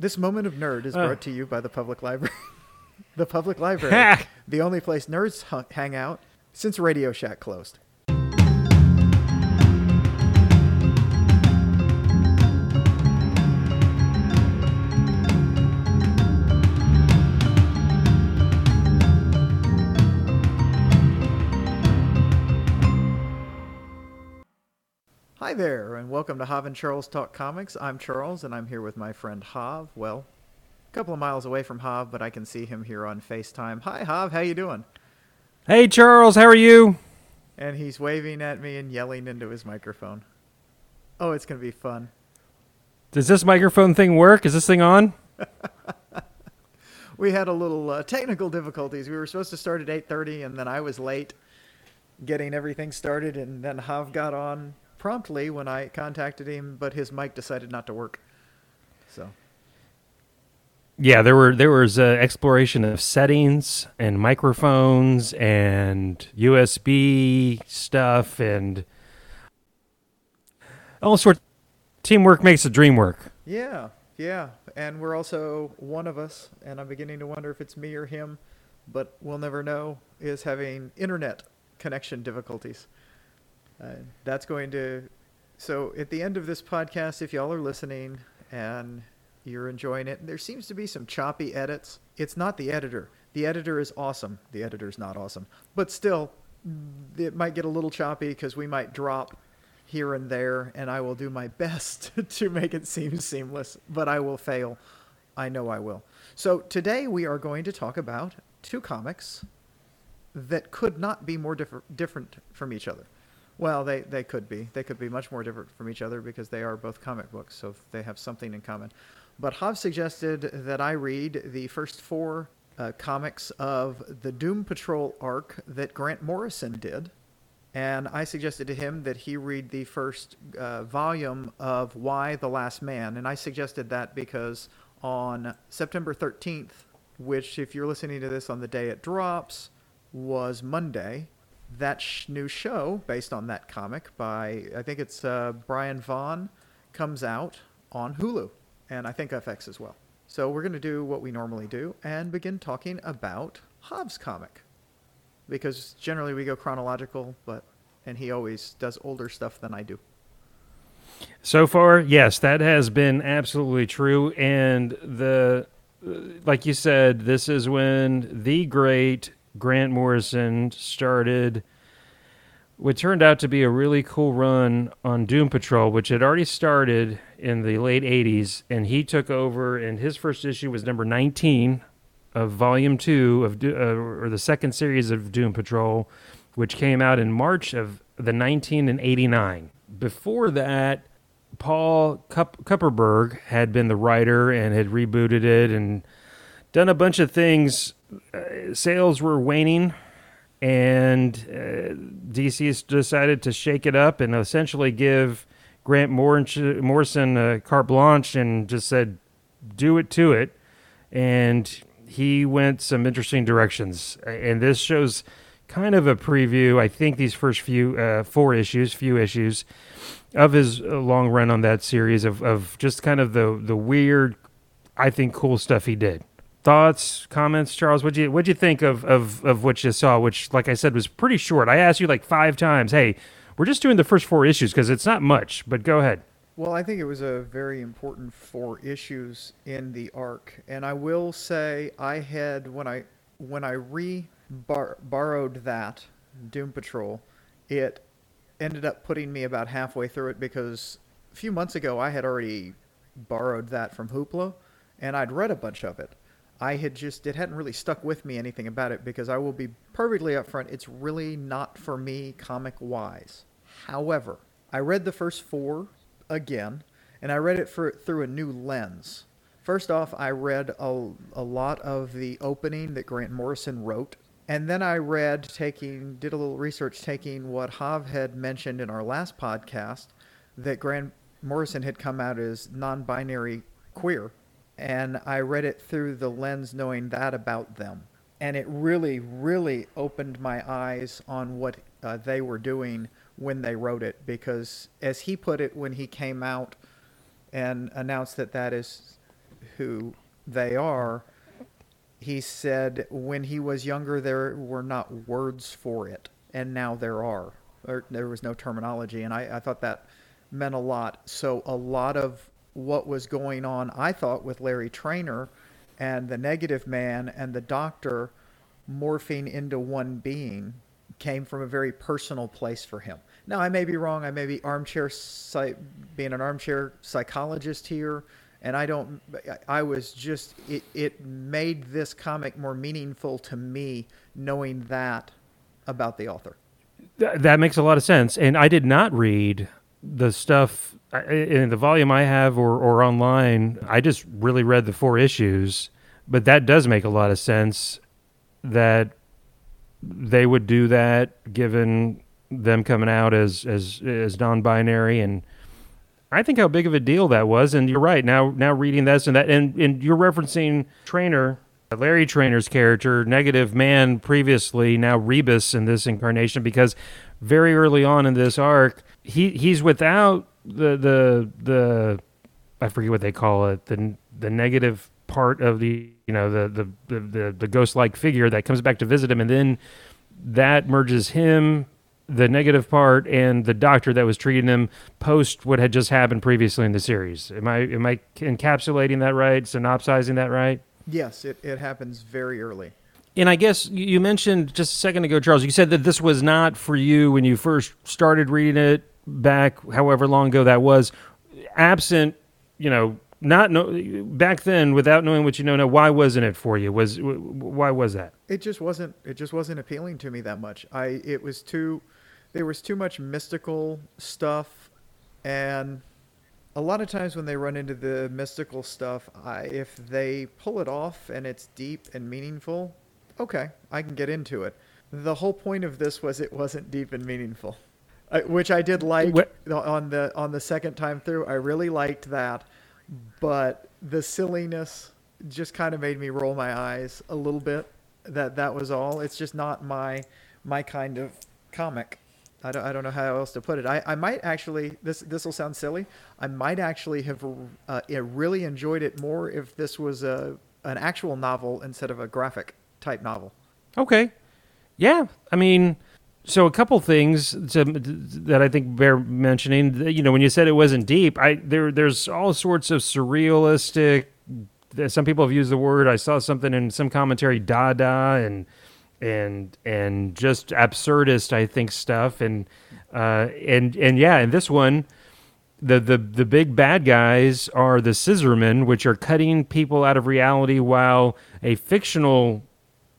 This moment of nerd is brought to you by the public library. the public library, the only place nerds hang out since Radio Shack closed. Hi there, and welcome to Hav and Charles Talk Comics. I'm Charles, and I'm here with my friend Hav. Well, a couple of miles away from Hav, but I can see him here on FaceTime. Hi, Hav. How you doing? Hey Charles, how are you? And he's waving at me and yelling into his microphone. Oh, it's gonna be fun. Does this microphone thing work? Is this thing on? We had a little uh, technical difficulties. We were supposed to start at 8:30, and then I was late getting everything started, and then Hav got on promptly when I contacted him, but his mic decided not to work. So. Yeah, there were there was uh, exploration of settings and microphones and USB stuff and all sorts. Teamwork makes the dream work. Yeah, yeah. And we're also one of us, and I'm beginning to wonder if it's me or him, but we'll never know, is having internet connection difficulties. Uh, that's going to. So at the end of this podcast, if y'all are listening and you're enjoying it, there seems to be some choppy edits. It's not the editor. The editor is awesome. The editor's not awesome. But still, it might get a little choppy because we might drop here and there, and I will do my best to make it seem seamless, but I will fail. I know I will. So today we are going to talk about two comics that could not be more differ- different from each other. Well, they, they could be. They could be much more different from each other because they are both comic books, so they have something in common. But Hav suggested that I read the first four uh, comics of the Doom Patrol arc that Grant Morrison did. And I suggested to him that he read the first uh, volume of Y: The Last Man. And I suggested that because on September 13th, which, if you're listening to this on the day it drops, was Monday, that sh- new show based on that comic by, I think it's uh, Brian Vaughan, comes out on Hulu. And I think FX as well. So we're going to do what we normally do and begin talking about Hav's comic because generally we go chronological, but and he always does older stuff than I do. So far, yes, that has been absolutely true. And the, like you said, this is when the great Grant Morrison started what turned out to be a really cool run on Doom Patrol, which had already started in the late 80s. And he took over, and his first issue was number 19 of Volume 2 of, uh, or the second series of Doom Patrol, which came out in March of the 1989. Before that, Paul Kup- Kupperberg had been the writer and had rebooted it and done a bunch of things. Uh, sales were waning, and uh, DC decided to shake it up and essentially give Grant Morrison carte blanche and just said, "Do it to it." And he went some interesting directions, and this shows kind of a preview. I think these first few uh, four issues, few issues of his long run on that series of, of just kind of the the weird, I think, cool stuff he did. Thoughts, comments, Charles? What'd you what'd you think of, of of what you saw? Which, like I said, was pretty short. I asked you like five times. Hey, we're just doing the first four issues because it's not much. But go ahead. Well, I think it was a very important four issues in the arc, and I will say I had when I when I re borrowed that Doom Patrol, it ended up putting me about halfway through it because a few months ago I had already borrowed that from Hoopla, and I'd read a bunch of it. I had just it hadn't really stuck with me anything about it because I will be perfectly upfront. It's really not for me comic wise. However, I read the first four again, and I read it for through a new lens. First off, I read a, a lot of the opening that Grant Morrison wrote, and then I read taking did a little research taking what Hav had mentioned in our last podcast that Grant Morrison had come out as non-binary queer and I read it through the lens knowing that about them. And it really, really opened my eyes on what uh, they were doing when they wrote it. Because, as he put it when he came out and announced that that is who they are, he said when he was younger there were not words for it, and now there are. Or there was no terminology, and I, I thought that meant a lot. So a lot of what was going on, I thought, with Larry Trainer and the Negative Man and the Doctor morphing into one being came from a very personal place for him. Now, I may be wrong. I may be armchair psy- being an armchair psychologist here, and I don't. I was just. It, it made this comic more meaningful to me knowing that about the author. Th- that makes a lot of sense. And I did not read the stuff I- in the volume I have or, or online. I just really read the four issues, but that does make a lot of sense that they would do that given them coming out as as as non-binary and I think how big of a deal that was and you're right now now reading this and that and, and you're referencing Trainer Larry Trainer's character negative man previously now Rebis in this incarnation because very early on in this arc he he's without the the the I forget what they call it the the negative part of the you know the the the, the, the ghost like figure that comes back to visit him and then that merges him the negative part and the doctor that was treating him post what had just happened previously in the series. Am i am i encapsulating that right? Synopsizing that right? Yes, it, it happens very early. and i guess you you mentioned just a second ago charles you said that this was not for you when you first started reading it back however long ago that was absent you know not know back then without knowing what you know now why wasn't it for you was why was that It just wasn't. It just wasn't appealing to me that much. I. It was too. There was too much mystical stuff, and a lot of times when they run into the mystical stuff, I, if they pull it off and it's deep and meaningful, okay, I can get into it. The whole point of this was it wasn't deep and meaningful, I, which I did like What- on the on the second time through. I really liked that, but the silliness just kind of made me roll my eyes a little bit. That that was all. It's just not my my kind of comic. I don't, I don't know how else to put it. I, I might actually this this will sound silly. I might actually have uh, really enjoyed it more if this was a an actual novel instead of a graphic type novel. Okay. Yeah. I mean, so a couple things to, that I think bear mentioning. You know, when you said it wasn't deep, I there there's all sorts of surrealistic. Some people have used the word. I saw something in some commentary, Dada, and and and just absurdist. I think stuff and uh, and and yeah, and this one. The, the the big bad guys are the scissormen, which are cutting people out of reality, while a fictional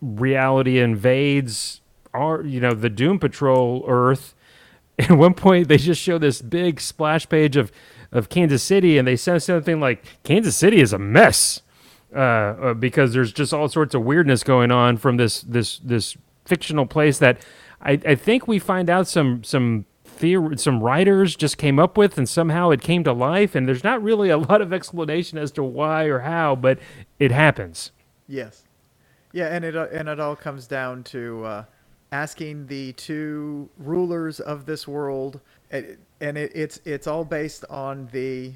reality invades our you know the doom patrol earth at one point they just show this big splash page of of kansas city and they say something like kansas city is a mess uh, uh, because there's just all sorts of weirdness going on from this this this fictional place that i i think we find out some some theor- some writers just came up with and somehow it came to life and there's not really a lot of explanation as to why or how but it happens Yes. Yeah, and it uh, and it all comes down to uh, asking the two rulers of this world, and it, it's it's all based on the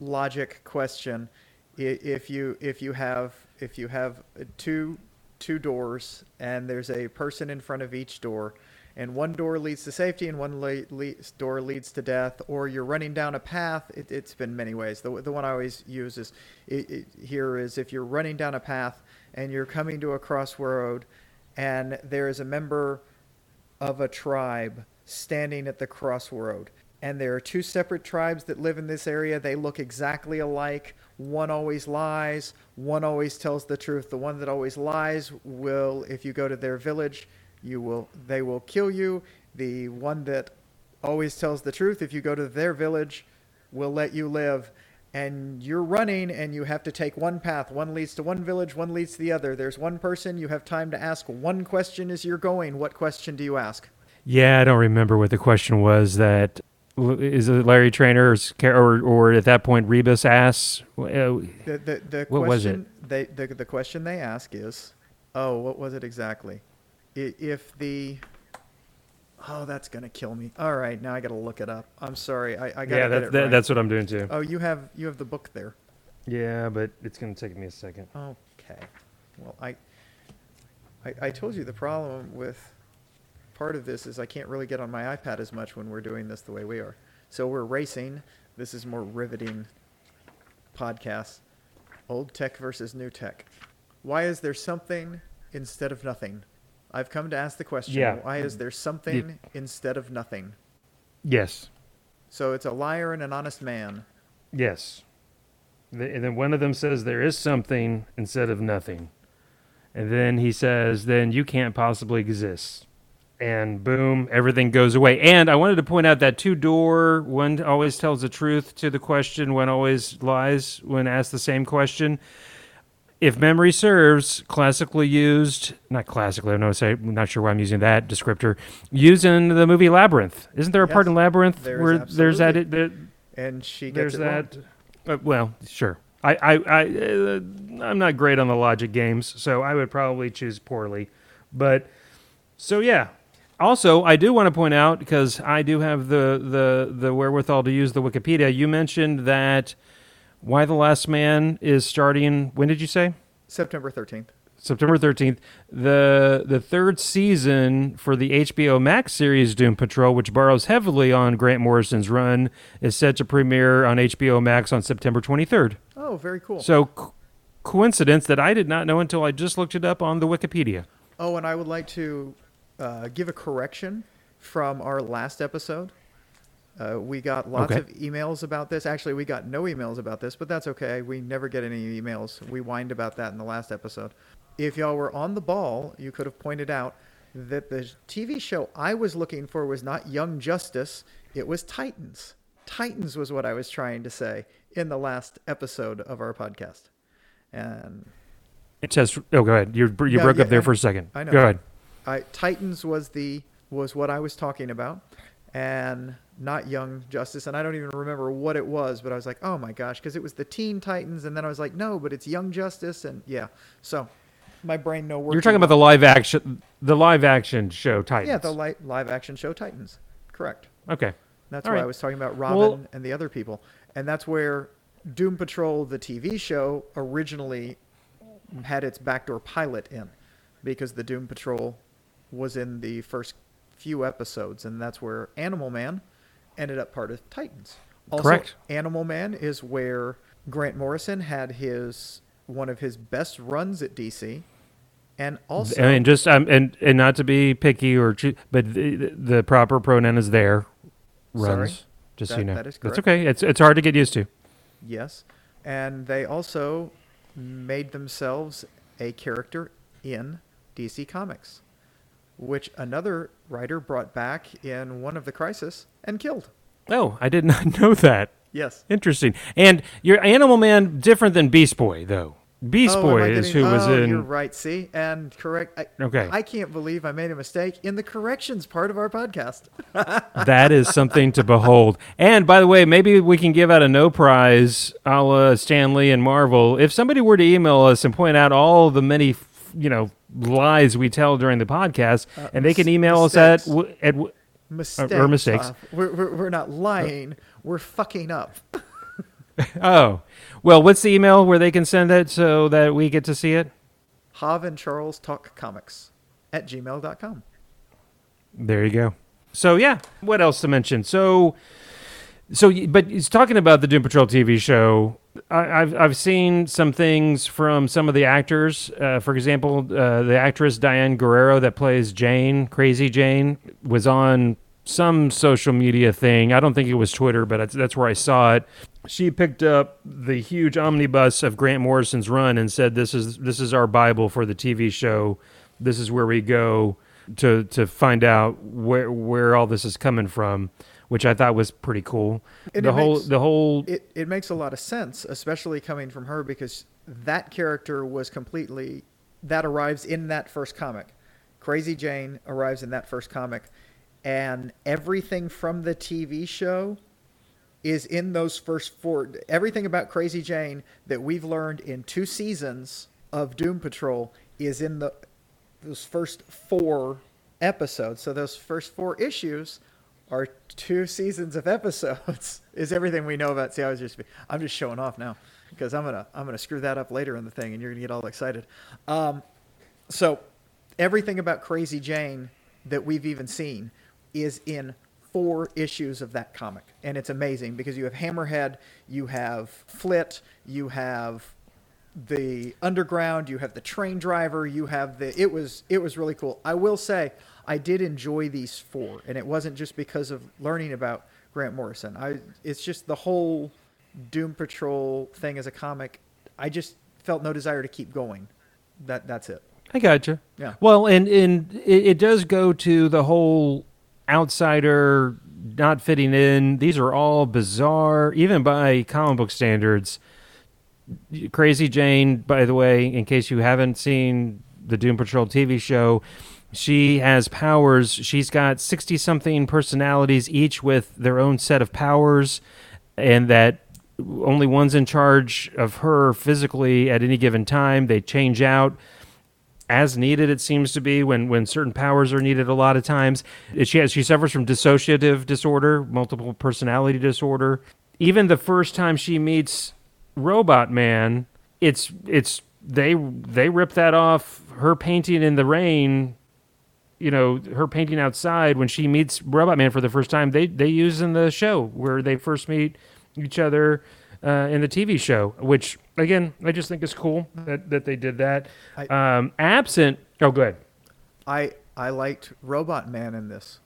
logic question. If you if you have if you have two two doors and there's a person in front of each door, and one door leads to safety and one le- le- door leads to death, or you're running down a path. It, it's been many ways. The, the one I always use is it, it, here is if you're running down a path and you're coming to a crossroad, and there is a member of a tribe standing at the crossroad. And there are two separate tribes that live in this area. They look exactly alike. One always lies, one always tells the truth. The one that always lies will, if you go to their village, you will they will kill you. The one that always tells the truth, if you go to their village, will let you live. And you're running and you have to take one path. One leads to one village, one leads to the other. There's one person, you have time to ask one question as you're going. What question do you ask? Yeah, I don't remember what the question was. That is it Larry Trainer's ca- or or at that point Rebis asks. uh, The the, the What was question they the, the question they ask is, oh, what was it exactly? If the oh, that's gonna kill me. All right, now I gotta look it up. I'm sorry. I, I gotta Yeah, get that, it that, right. that's what I'm doing too. Oh, you have you have the book there. Yeah, but it's going to take me a second. Okay. Well, I, I, I told you the problem with part of this is I can't really get on my iPad as much when we're doing this the way we are. So we're racing. This is more riveting podcast. Old tech versus new tech. Why is there something instead of nothing? I've come to ask the question. Yeah. Why is there something instead of nothing? Yes. So it's a liar and an honest man. Yes. And then one of them says there is something instead of nothing. And then he says, then you can't possibly exist. And boom, everything goes away. And I wanted to point out that two door, one always tells the truth to the question, one always lies when asked the same question. If memory serves, classically used, not classically, I'm not, say, I'm not sure why I'm using that descriptor, used in the movie Labyrinth. Isn't there a part in Labyrinth there's where there's that, absolutely. that And she gets that. Uh, well, sure. I, I, I, uh, I'm not great on the logic games, so I would probably choose poorly. But so yeah. Also, I do want to point out because I do have the the the wherewithal to use the Wikipedia. You mentioned that Y: The Last Man is starting. When did you say? September 13th. September 13th. The the third season for the HBO Max series Doom Patrol, which borrows heavily on Grant Morrison's run, is set to premiere on HBO Max on September 23rd. Oh, very cool. So co- coincidence that I did not know until I just looked it up on the Wikipedia. Oh, and I would like to uh, give a correction from our last episode. Uh, we got lots Okay. of emails about this. Actually, we got no emails about this, but that's okay. We never get any emails. We whined about that in the last episode. If y'all were on the ball, you could have pointed out that the TV show I was looking for was not Young Justice, it was Titans. Titans was what I was trying to say in the last episode of our podcast. And It says, "Oh, go ahead. You you No, broke yeah, up there for a second. I know. Go ahead." I, Titans was the was what I was talking about, and not Young Justice. And I don't even remember what it was, but I was like, oh my gosh, because it was the Teen Titans, and then I was like, no, but it's Young Justice, and yeah. So my brain no work. You're talking about the live action, the live action show Titans. yeah the li- live action show Titans. Correct. Okay. That's All why right. I was talking about Robin Well- and the other people, and that's where Doom Patrol, the TV show, originally had its backdoor pilot in, because the Doom Patrol was in the first few episodes, and that's where Animal Man ended up part of Titans. Also, Correct. Animal Man is where Grant Morrison had his one of his best runs at DC, and also and just um, and and not to be picky or but the, the proper pronoun is there. Runs. Sorry? Just so you know. that is correct. That's okay. It's it's hard to get used to. Yes. And they also made themselves a character in DC Comics, which another writer brought back in one of the Crisis and killed. Oh, I did not know that. Yes. Interesting. And your Animal Man different than Beast Boy though. Beast Oh, Boy is who was oh, in. You're right. See, and correct. I, Okay. I can't believe I made a mistake in the corrections part of our podcast. that is something to behold. And by the way, maybe we can give out a no prize a la Stan Lee and Marvel. If somebody were to email us and point out all the many, you know, lies we tell during the podcast, and they can email us at, mistakes. w- at w- Mistakes. or mistakes. uh, we're, we're, we're not lying. We're fucking up. oh, well, what's the email where they can send it so that we get to see it? Hav and Charles Talk Comics at gmail.com. There you go. So yeah, what else to mention? So, so but he's talking about the Doom Patrol TV show. I, I've I've seen some things from some of the actors. Uh, for example, uh, the actress Diane Guerrero that plays Jane, Crazy Jane, was on some social media thing. I don't think it was Twitter, but that's, that's where I saw it. She picked up the huge omnibus of Grant Morrison's run and said, "This is this is our bible for the TV show. This is where we go to to find out where where all this is coming from." Which I thought was pretty cool. And the it whole makes- the whole it, it makes a lot of sense, especially coming from her because that character was completely that arrives in that first comic. Crazy Jane arrives in that first comic, and everything from the TV show is in those first four. Everything about Crazy Jane that we've learned in two seasons of Doom Patrol is in the those first four episodes. So those first four issues are two seasons of episodes. is everything we know about? See, I was just I'm just showing off now. because I'm gonna I'm gonna screw that up later in the thing, and you're gonna get all excited. Um, so everything about Crazy Jane that we've even seen is in four issues of that comic, and it's amazing because you have Hammerhead, you have Flit, you have the underground, you have the train driver, you have the it was it was really cool. I will say I did enjoy these four, and it wasn't just because of learning about Grant Morrison. I it's just the whole Doom Patrol thing as a comic. I just felt no desire to keep going. That that's it. I gotcha. Yeah. Well, and and it, it does go to the whole outsider not fitting in. These are all bizarre, even by comic book standards. Crazy Jane, by the way, in case you haven't seen the Doom Patrol TV show, she has powers. She's got 60 something personalities, each with their own set of powers, and that only one's in charge of her physically at any given time. They change out as needed it seems to be when when certain powers are needed a lot of times she has she suffers from dissociative disorder multiple personality disorder even the first time she meets robot man it's it's they they rip that off her painting in the rain you know her painting outside when she meets robot man for the first time they they use in the show where they first meet each other uh, in the tv show which again i just think is cool that, that they did that I- um, absent oh good I I liked Robot Man in this.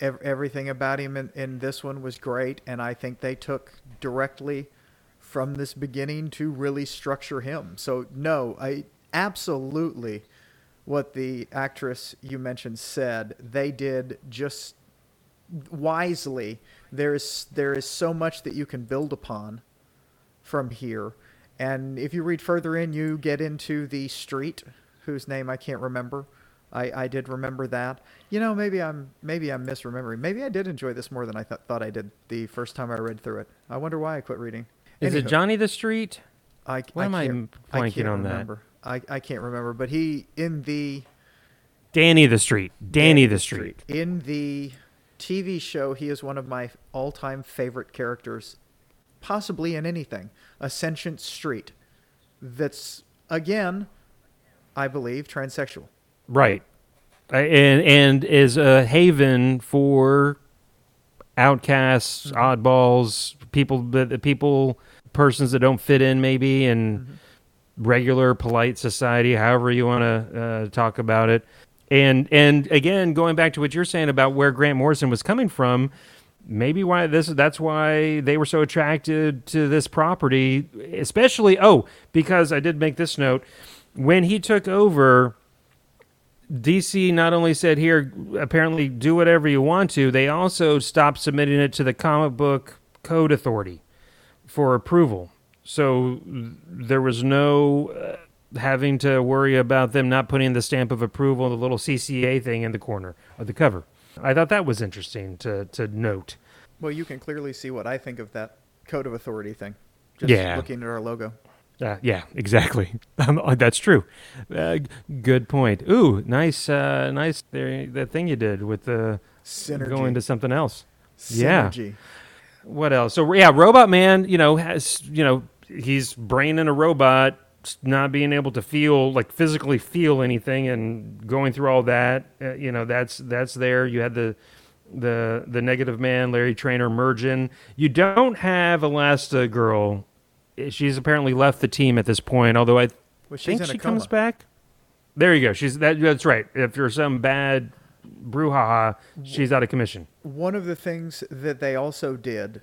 Everything about him in, in this one was great, and I think they took directly from this beginning to really structure him. So no, I absolutely what the actress you mentioned said. They did just wisely. There is there is so much that you can build upon from here. And if you read further in, you get into the street, whose name I can't remember. I, I did remember that. You know, maybe I'm maybe I'm misremembering. Maybe I did enjoy this more than I th- thought I did the first time I read through it. I wonder why I quit reading. Is it johnny the street I, why am I can't- blanking can't on that? remember. I, I can't remember, but he in the danny the street danny the street In the TV show, he is one of my all-time favorite characters, possibly in anything. A sentient street that's again, I believe, transsexual. Right. Uh, And and is a haven for outcasts, Mm-hmm. oddballs, people that people persons that don't fit in maybe in Mm-hmm. regular polite society, however you want to uh, talk about it. And and again, going back to what you're saying about where Grant Morrison was coming from, maybe why this that's why they were so attracted to this property, especially oh, because I did make this note when he took over DC not only said here apparently do whatever you want to, they also stopped submitting it to the comic book code authority for approval. So there was no uh, having to worry about them not putting the stamp of approval, the little CCA thing in the corner of the cover. I thought that was interesting to to note. Well, you can clearly see what I think of that code of authority thing. Just Yeah. looking at our logo. Uh, yeah, exactly. Um, uh, that's true. Uh, good point. Ooh, nice, uh, nice. There, that thing you did with the Synergy. going to something else. Yeah. What else? So yeah, Robot Man. You know, has you know he's brain in a robot, not being able to feel like physically feel anything, and going through all that. Uh, you know, that's that's there. You had the the the negative man, Larry Trainer, merging. You don't have Elasti-Girl. She's apparently left the team at this point. Although I Well, think she a comes back. There you go. She's that. That's right. If there's some bad brouhaha, she's out of commission. One of the things that they also did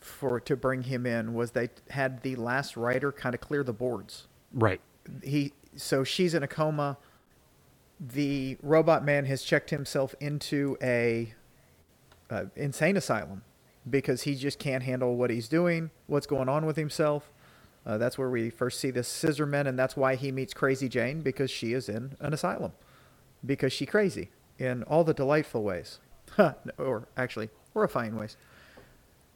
for to bring him in was they had the last writer kind of clear the boards. Right. He so she's in a coma. The robot man has checked himself into a uh, insane asylum because he just can't handle what he's doing, what's going on with himself. Uh, that's where we first see this scissorman, and that's why he meets Crazy Jane because she is in an asylum because she crazy in all the delightful ways, or actually horrifying ways.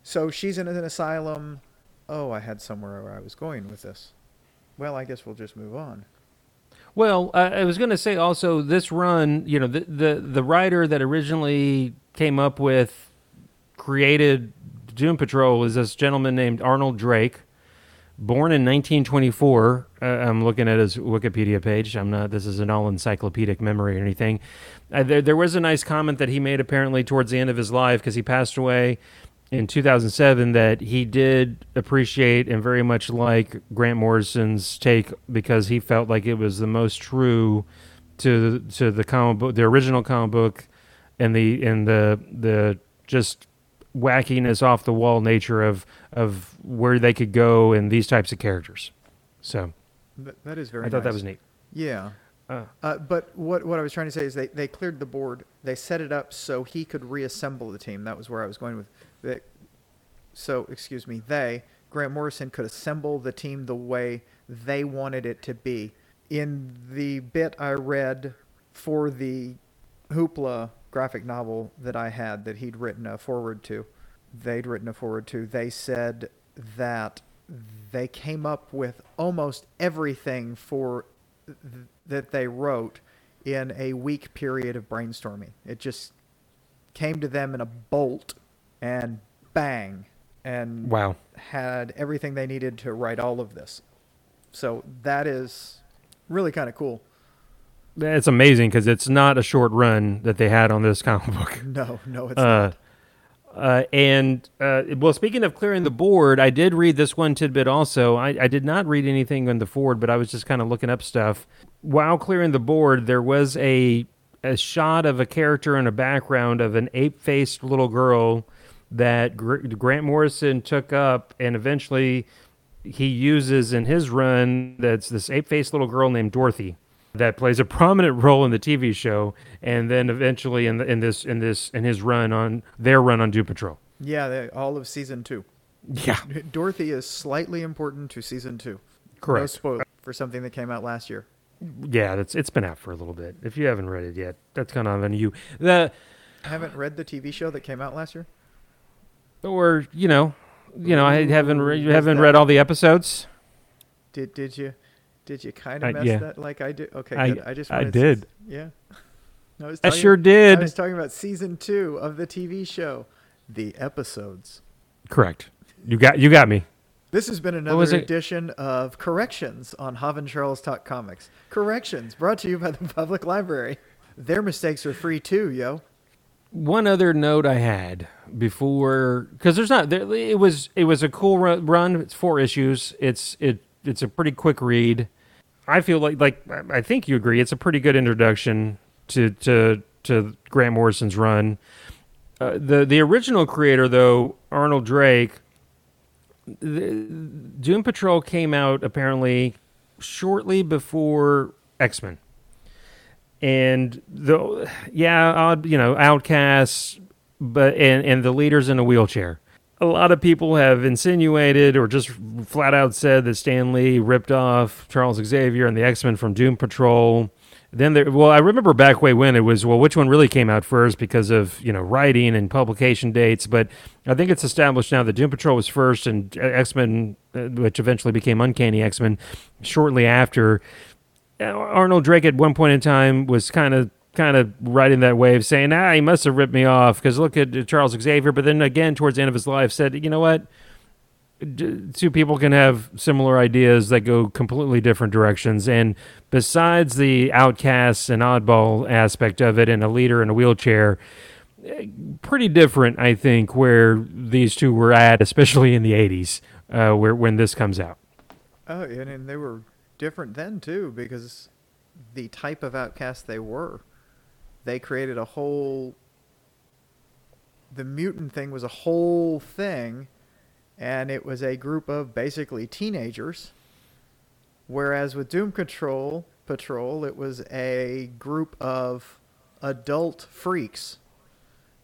So she's in an asylum. Oh, I had somewhere where I was going with this. Well, I guess we'll just move on. Well, uh, I was going to say also this run, you know, the, the the writer that originally came up with created Doom Patrol is this gentleman named Arnold Drake, born in 1924. Uh, I'm looking at his Wikipedia page. I'm not. This is an all encyclopedic memory or anything. Uh, there, there was a nice comment that he made apparently towards the end of his life because he passed away in 2007 that he did appreciate and very much like Grant Morrison's take because he felt like it was the most true to to the comic book, the original comic book, and the and the the just wackiness off the wall nature of of where they could go and these types of characters. So Th- that is very. I thought that was neat. Yeah. Uh, Uh, but what what I was trying to say is they, they cleared the board. They set it up so he could reassemble the team. That was where I was going with. That, so excuse me, they Grant Morrison could assemble the team the way they wanted it to be. In the bit I read for the Hoopla graphic novel that I had that he'd written a forward to, they'd written a forward to. They said that they came up with almost everything for th- that they wrote in a week period of brainstorming. It just came to them in a bolt and bang and wow. had everything they needed to write all of this. So that is really kind of cool. It's amazing because it's not a short run that they had on this comic book. No, no, it's Uh, not. uh, and uh, well, speaking of clearing the board, I did read this one tidbit also. I, I did not read anything on the forward, but I was just kind of looking up stuff. While clearing the board, there was a a shot of a character in a background of an ape faced little girl that Gr- Grant Morrison took up, and eventually he uses in his run. That's this ape faced little girl named Dorothy that plays a prominent role in the TV show, and then eventually in the, in this in this in his run on their run on Doom Patrol. Yeah, they, all of season two. Yeah, Dorothy is slightly important to season two. Correct. No spoiler for something that came out last year. Yeah, that's it's been out for a little bit. If you haven't read it yet, that's kind of on you. The I Haven't read the TV show that came out last year. or you know, you know, I haven't re- you haven't read all the episodes. Did did you did you kind of mess yeah. that like I did? Okay, I- good. I just I did. yeah. I was I sure did. I was talking about season two of the TV show, the episodes. Correct. You got you got me. This has been another it? edition of Corrections on Hav and Charles Talk Comics. Corrections brought to you by the Public Library. Their mistakes are free too, yo. One other note I had before, because there's not there, it was it was a cool run, run. It's four issues. It's it it's a pretty quick read. I feel like like I think you agree. It's a pretty good introduction to to to Grant Morrison's run. Uh, the the original creator though Arnold Drake. The, Doom Patrol came out apparently shortly before X Men and the yeah, you know, outcasts, but and and the leaders in a wheelchair. A lot of people have insinuated or just flat out said that Stan Lee ripped off Charles Xavier and the X Men from Doom Patrol. Then there, well, I remember back way when it was well, which one really came out first because of you know writing and publication dates. But I think it's established now that Doom Patrol was first, and X Men, uh, which eventually became Uncanny X Men, shortly after. Arnold Drake at one point in time was kind of kind of riding that wave, saying, "Ah, he must have ripped me off." Because look at Charles Xavier. But then again, towards the end of his life, said, "You know what? D- Two people can have similar ideas that go completely different directions. And besides the outcasts and oddball aspect of it, and a leader in a wheelchair." Pretty different, I think, where these two were at, especially in the '80s, uh, where when this comes out. Oh, and, and they were different then too because the type of outcast they were. They created a whole. The mutant thing was a whole thing, and it was a group of basically teenagers. Whereas with Doom Control Patrol, it was a group of adult freaks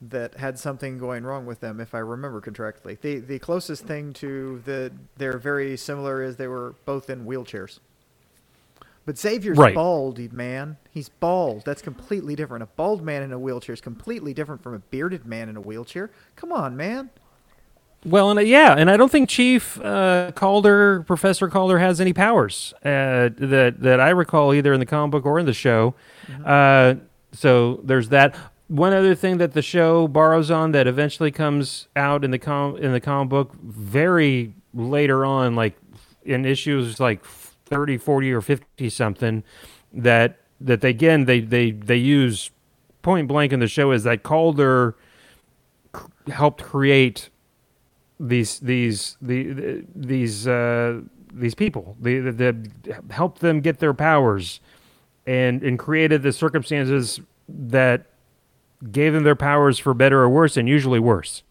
that had something going wrong with them, if I remember correctly. The the closest thing to the they're very similar is they were both in wheelchairs. But Xavier's Right. bald, man. He's bald. That's completely different. A bald man in a wheelchair is completely different from a bearded man in a wheelchair. Come on, man. Well, and uh, yeah, and I don't think Chief uh, Caulder, Professor Caulder, has any powers uh, that that I recall either in the comic book or in the show. Uh, so there's that. One other thing that the show borrows on that eventually comes out in the com in the comic book very later on, like in issues like 30, 40 or 50 something that that they, again they they they use point blank in the show is that Caulder helped create these these the, the these uh, these people. The, the, the helped them get their powers and and created the circumstances that gave them their powers for better or worse and usually worse.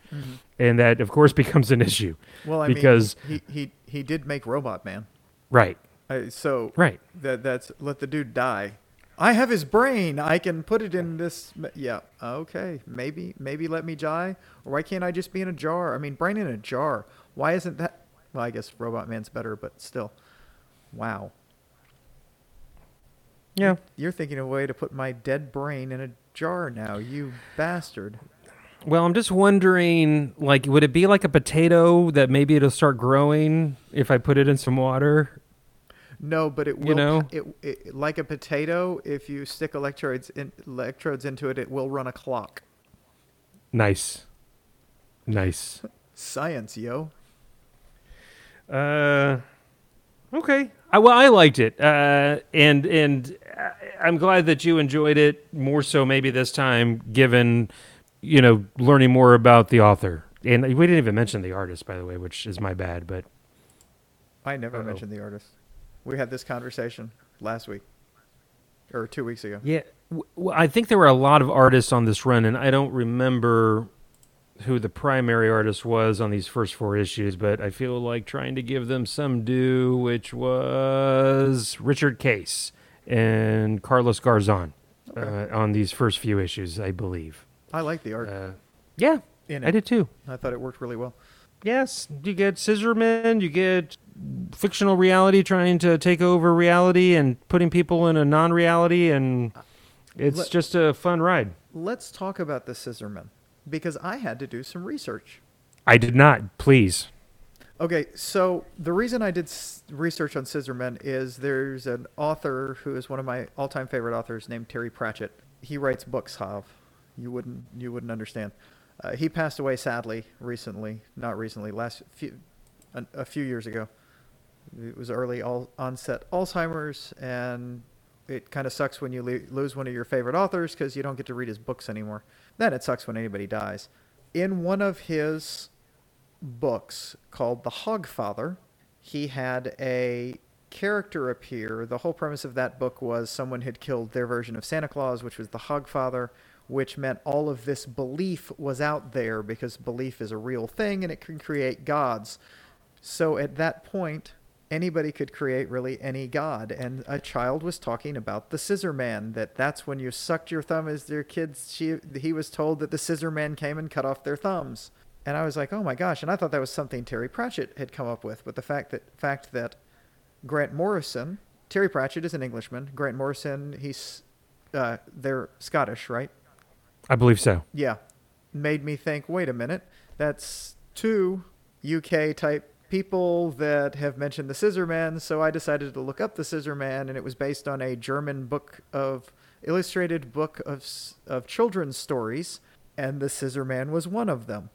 And that of course becomes an issue Well, I because mean, he, he he did make Robot Man. right Uh, so right that that's let the dude die. I have his brain. I can put it in this. Yeah. Okay. Maybe maybe let me die. Or why can't I just be in a jar? I mean, brain in a jar. Why isn't that? Well, I guess Robot Man's better, but still. Wow. yeah You're thinking of a way to put my dead brain in a jar now, you bastard. Well, I'm just wondering, like, would it be like a potato that maybe it'll start growing if I put it in some water? No, but it will. You know? it, it like a potato. If you stick electrodes in, electrodes into it, it will run a clock. Nice, nice. Science, yo. Uh, okay. I, well, I liked it, uh, and and I'm glad that you enjoyed it more so maybe this time, given you know learning more about the author. And we didn't even mention the artist, by the way, which is my bad. But I never Uh-oh. mentioned the artist. We had this conversation last week or two weeks ago. Yeah, well, I think there were a lot of artists on this run, and I don't remember who the primary artist was on these first four issues, but I feel like trying to give them some due, which was Richard Case and Carlos Garzon Okay. uh, on these first few issues, I believe. I like the art Uh, yeah, I did too. I thought it worked really well. Yes, you get Scissorman, you get fictional reality trying to take over reality and putting people in a non-reality, and it's Let- just a fun ride. Let's talk about the Scissorman because I had to do some research. I did not. Please. Okay, so the reason I did s- research on Scissormen is there's an author who is one of my all-time favorite authors named Terry Pratchett. He writes books, Hav. You wouldn't you wouldn't understand. Uh, he passed away sadly recently, not recently, last few a, a few years ago. It was early all, onset Alzheimer's, and it kind of sucks when you lose one of your favorite authors because you don't get to read his books anymore. Then it sucks when anybody dies. In one of his books called The Hogfather. He had a character appear. The whole premise of that book was someone had killed their version of Santa Claus, which was the Hogfather, which meant all of this belief was out there because belief is a real thing and it can create gods. So at that point, anybody could create really any god. And a child was talking about the Scissor Man, that that's when you sucked your thumb as their kids. She, he was told that the Scissor Man came and cut off their thumbs. And I was like, oh my gosh. And I thought that was something Terry Pratchett had come up with. But the fact that, fact that Grant Morrison, Terry Pratchett is an Englishman. Grant Morrison, he's, uh, they're Scottish, right? I believe so. Yeah. Made me think, wait a minute, that's two UK type people that have mentioned the Scissor Man, so I decided to look up the Scissor Man, and it was based on a German book of illustrated book of of children's stories, and the Scissor Man was one of them.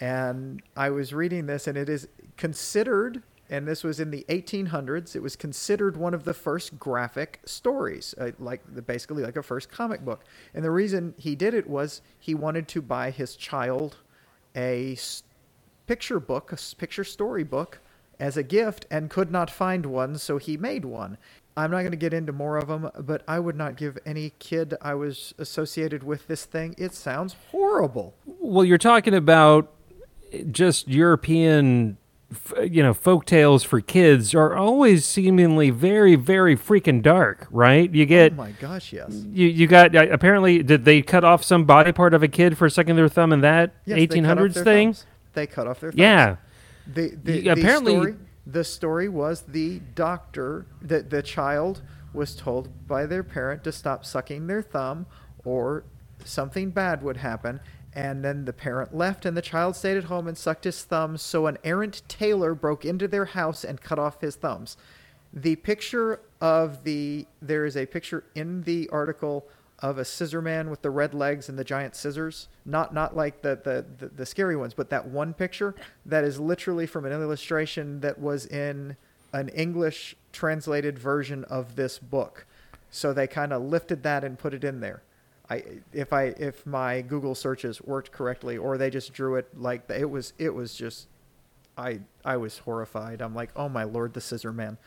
And I was reading this, and it is considered, and this was in the 1800s. It was considered one of the first graphic stories, uh, like the, basically like a first comic book. And the reason he did it was he wanted to buy his child a s- picture book, a picture story book, as a gift, and could not find one, so he made one. I'm not going to get into more of them, but I would not give any kid I was associated with this thing. It sounds horrible. Well, you're talking about just European, you know, folk tales for kids are always seemingly very, very freaking dark, right? You get. oh my gosh, yes. You, you got uh, apparently did they cut off some body part of a kid for sucking their thumb in that Yes, they cut off 1800s their thing? thumbs. They cut off their thumbs. Yeah, The, the, the apparently- story, the story was the doctor that the child was told by their parent to stop sucking their thumb or something bad would happen and then the parent left and the child stayed at home and sucked his thumb so an errant tailor broke into their house and cut off his thumbs the picture of the there is a picture in the article of a scissor man with the red legs and the giant scissors not not like the the, the, the scary ones but that one picture that is literally from an illustration that was in an English translated version of this book. So they kind of lifted that and put it in there. I if I if my Google searches worked correctly or they just drew it like it was it was just I I was horrified. I'm like, "Oh my lord, the scissor man."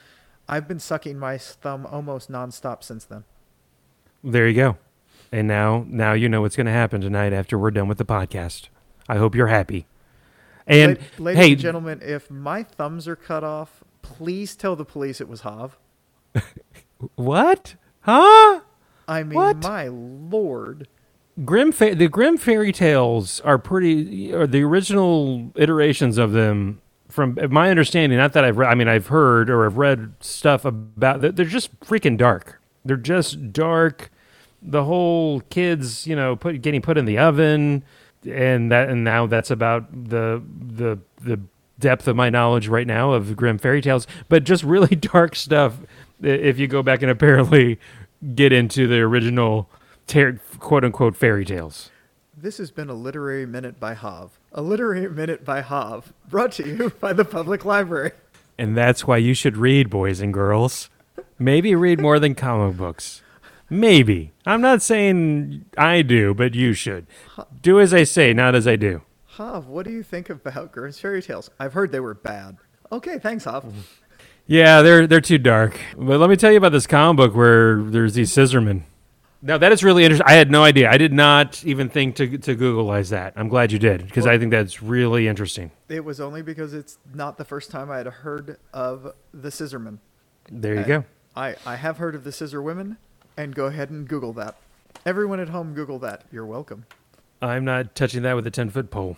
I've been sucking my thumb almost nonstop since then. There you go. And now now you know what's going to happen tonight after we're done with the podcast. I hope you're happy. And La- ladies hey, and gentlemen, if my thumbs are cut off, please tell the police it was Hav. what? Huh? I mean, What? my lord. Grimm fa- the Grimm fairy tales are pretty or the original iterations of them from my understanding not that I've read I mean I've heard or I've read stuff about they're they're just freaking dark. They're just dark. The whole kids, you know, put getting put in the oven and that and now that's about the the the depth of my knowledge right now of Grimm fairy tales, but just really dark stuff if you go back and apparently get into the original ter- quote unquote fairy tales. This has been a literary minute by Hav. A literary minute by Hav, brought to you by the public library. And that's why you should read, boys and girls. Maybe read more than comic books. Maybe. I'm not saying I do, but you should. Do as I say, not as I do. Hav, what do you think about Grimm's fairy tales? I've heard they were bad. Okay, thanks, Hav. Mm-hmm. Yeah, they're they're too dark. But let me tell you about this comic book where there's these scissormen. Now that is really interesting. I had no idea. I did not even think to to Googleize that. I'm glad you did because I think that's really interesting. It was only because it's not the first time I had heard of the Scissormen. There you I- go. I, I have heard of the Scissor Women, and go ahead and Google that. Everyone at home, Google that. You're welcome. I'm not touching that with a 10 foot pole.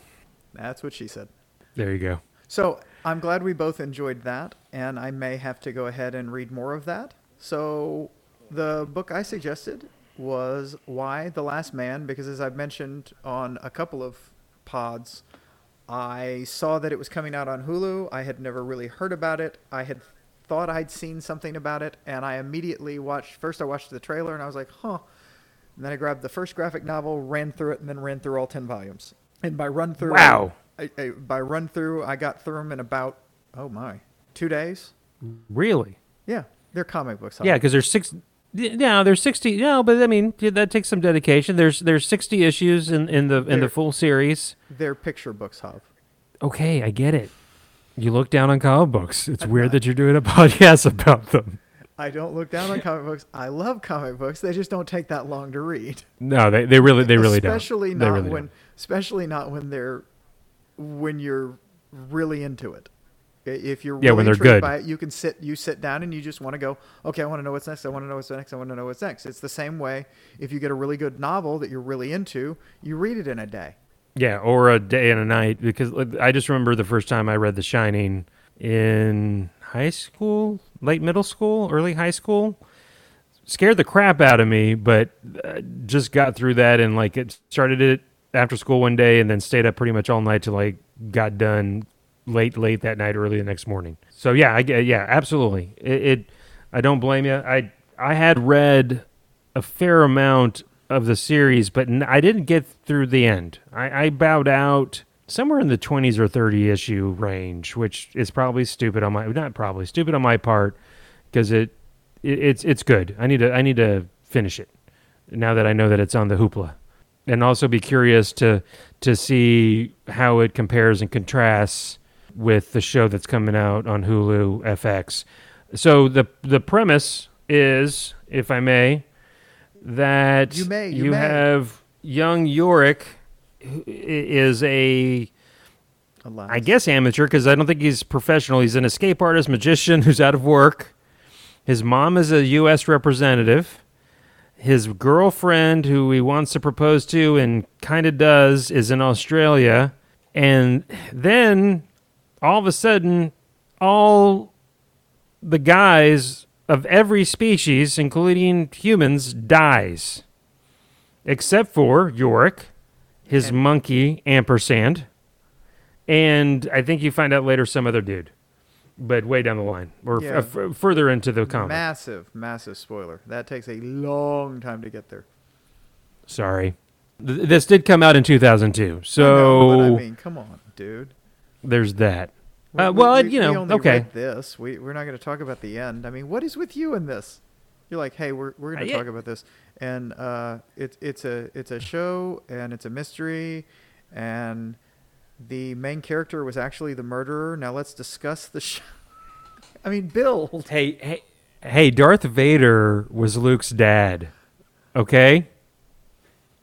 That's what she said. There you go. So I'm glad we both enjoyed that, and I may have to go ahead and read more of that. So the book I suggested was Y: The Last Man, because as I've mentioned on a couple of pods, I saw that it was coming out on Hulu. I had never really heard about it. I had thought I'd seen something about it, and I immediately watched. First, I watched the trailer, and I was like, huh. And then I grabbed the first graphic novel, ran through it, and then ran through all 10 volumes. And by run through, Wow. I, I, by run through, I got through them in about, oh my, two days. Really? Yeah, they're comic books. Yeah, because there's six. No, there's sixty. No, but I mean yeah, that takes some dedication. There's there's sixty issues in, in the in There- the full series. they're picture books, Hav. Okay, I get it. You look down on comic books. It's weird that you're doing a podcast about them. I don't look down on comic books. I love comic books. They just don't take that long to read. No, they, they really they really especially don't. They not really when, don't. especially not when they're when you're really into it. If you're Yeah, really when they're good. by it, you can sit you sit down and you just want to go. Okay, I want to know what's next. I want to know what's next. I want to know what's next. It's the same way. If you get a really good novel that you're really into, you read it in a day. Yeah, or a day and a night because I just remember the first time I read The Shining in high school, late middle school, early high school. Scared the crap out of me, but uh, just got through that and like it started it after school one day and then stayed up pretty much all night till like got done late late that night, early the next morning. So yeah, I yeah, absolutely. It, it I don't blame you. I I had read a fair amount of the series, but I didn't get through the end. I, I bowed out somewhere in the 20s or 30 issue range, which is probably stupid on my not probably stupid on my part because it, it it's it's good. I need to I need to finish it now that I know that it's on the hoopla, and also be curious to to see how it compares and contrasts with the show that's coming out on Hulu FX. So the the premise is, if I may, that You may, you may. have young Yorick is a. I guess amateur because I don't think he's professional. He's an escape artist magician who's out of work. His mom is a U.S. representative. His girlfriend, who he wants to propose to and kind of does, is in Australia. And then all of a sudden, all the guys of every species, including humans, dies. Except for Yorick, his And- monkey, ampersand, and I think you find out later some other dude, but way down the line or Yeah. uh, f- further into the comic. massive, massive spoiler. That takes a long time to get there. Sorry, Th- this did come out in 2002, I so know, but I mean, come on, dude. there's that. We- Uh, well, we- you know, we okay. this. We we're not going to talk about the end. I mean, what is with you in this? You're like, hey, we're we're going Uh, to yeah. talk about this, and uh, it's it's a it's a show and it's a mystery, and the main character was actually the murderer. Now let's discuss the show. I mean, Bill. Hey, hey, hey! Darth Vader was Luke's dad. Okay.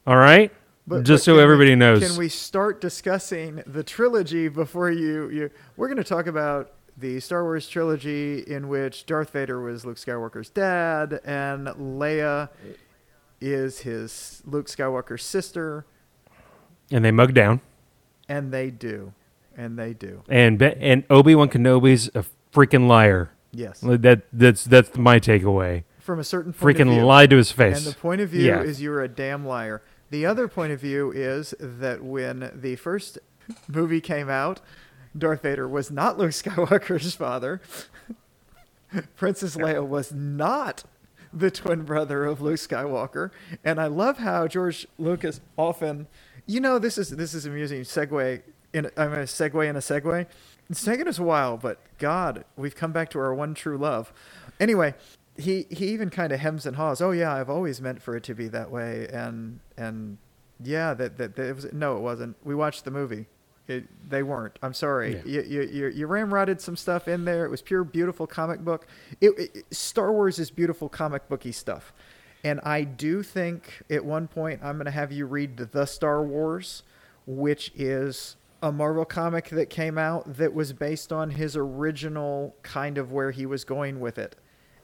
All right. But, Just but so can we- everybody knows. Can we start discussing the trilogy before you? you we're going to talk about the Star Wars trilogy in which Darth Vader was Luke Skywalker's dad and Leia is his Luke Skywalker's sister, and they mug down. And they do, and they do. And and Obi Wan Kenobi's a freaking liar. Yes, That that's that's my takeaway. from a certain point of Freaking lie to his face. And the point of view Yeah. is you're a damn liar. The other point of view is that when the first movie came out, Darth Vader was not Luke Skywalker's father. Princess Leia was not the twin brother of Luke Skywalker. And I love how George Lucas often, you know, this is this is amusing. Segue in I'm a segue in a segue. It's taken us a while, but God, we've come back to our one true love. Anyway, he he even kind of hems and haws. Oh yeah, I've always meant for it to be that way, and and yeah, that that, that it was no, it wasn't. We watched the movie. It, they weren't. I'm sorry. Yeah. You, you, you, you ramrodded some stuff in there. It was pure, beautiful comic book. It, it, Star Wars is beautiful comic booky stuff. And I do think at one point I'm going to have you read The Star Wars, which is a Marvel comic that came out that was based on his original kind of where he was going with it.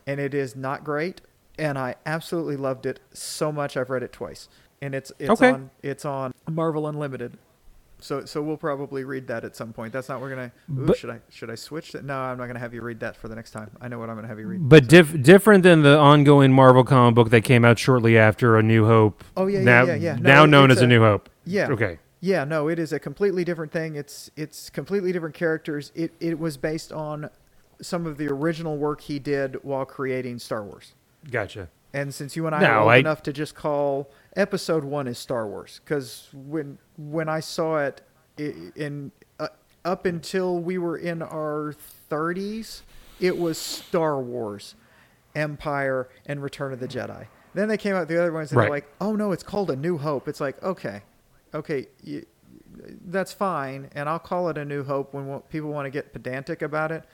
And it is not great. And I absolutely loved it so much. I've read it twice. And it's it's Okay. on it's on Marvel Unlimited. So so we'll probably read that at some point. That's not we're gonna. Ooh, But- should I should I switch that? No, I'm not gonna have you read that for the next time. I know what I'm gonna have you read. But diff- different than the ongoing Marvel comic book that came out shortly after A New Hope. Oh, yeah, yeah, now, yeah, yeah. No, now known as A a- New Hope. Yeah. Okay. Yeah, no, it is a completely different thing. It's it's completely different characters. It it was based on some of the original work he did while creating Star Wars. Gotcha. And since you and I No, are old I- enough to just call episode one is Star Wars, because when when I saw it in uh, up until we were in our 30s, it was Star Wars, Empire, and Return of the Jedi. Then they came out with the other ones, and Right. they're like, "Oh no, it's called A New Hope." It's like, okay, okay, y that's fine, and I'll call it A New Hope when people want to get pedantic about it.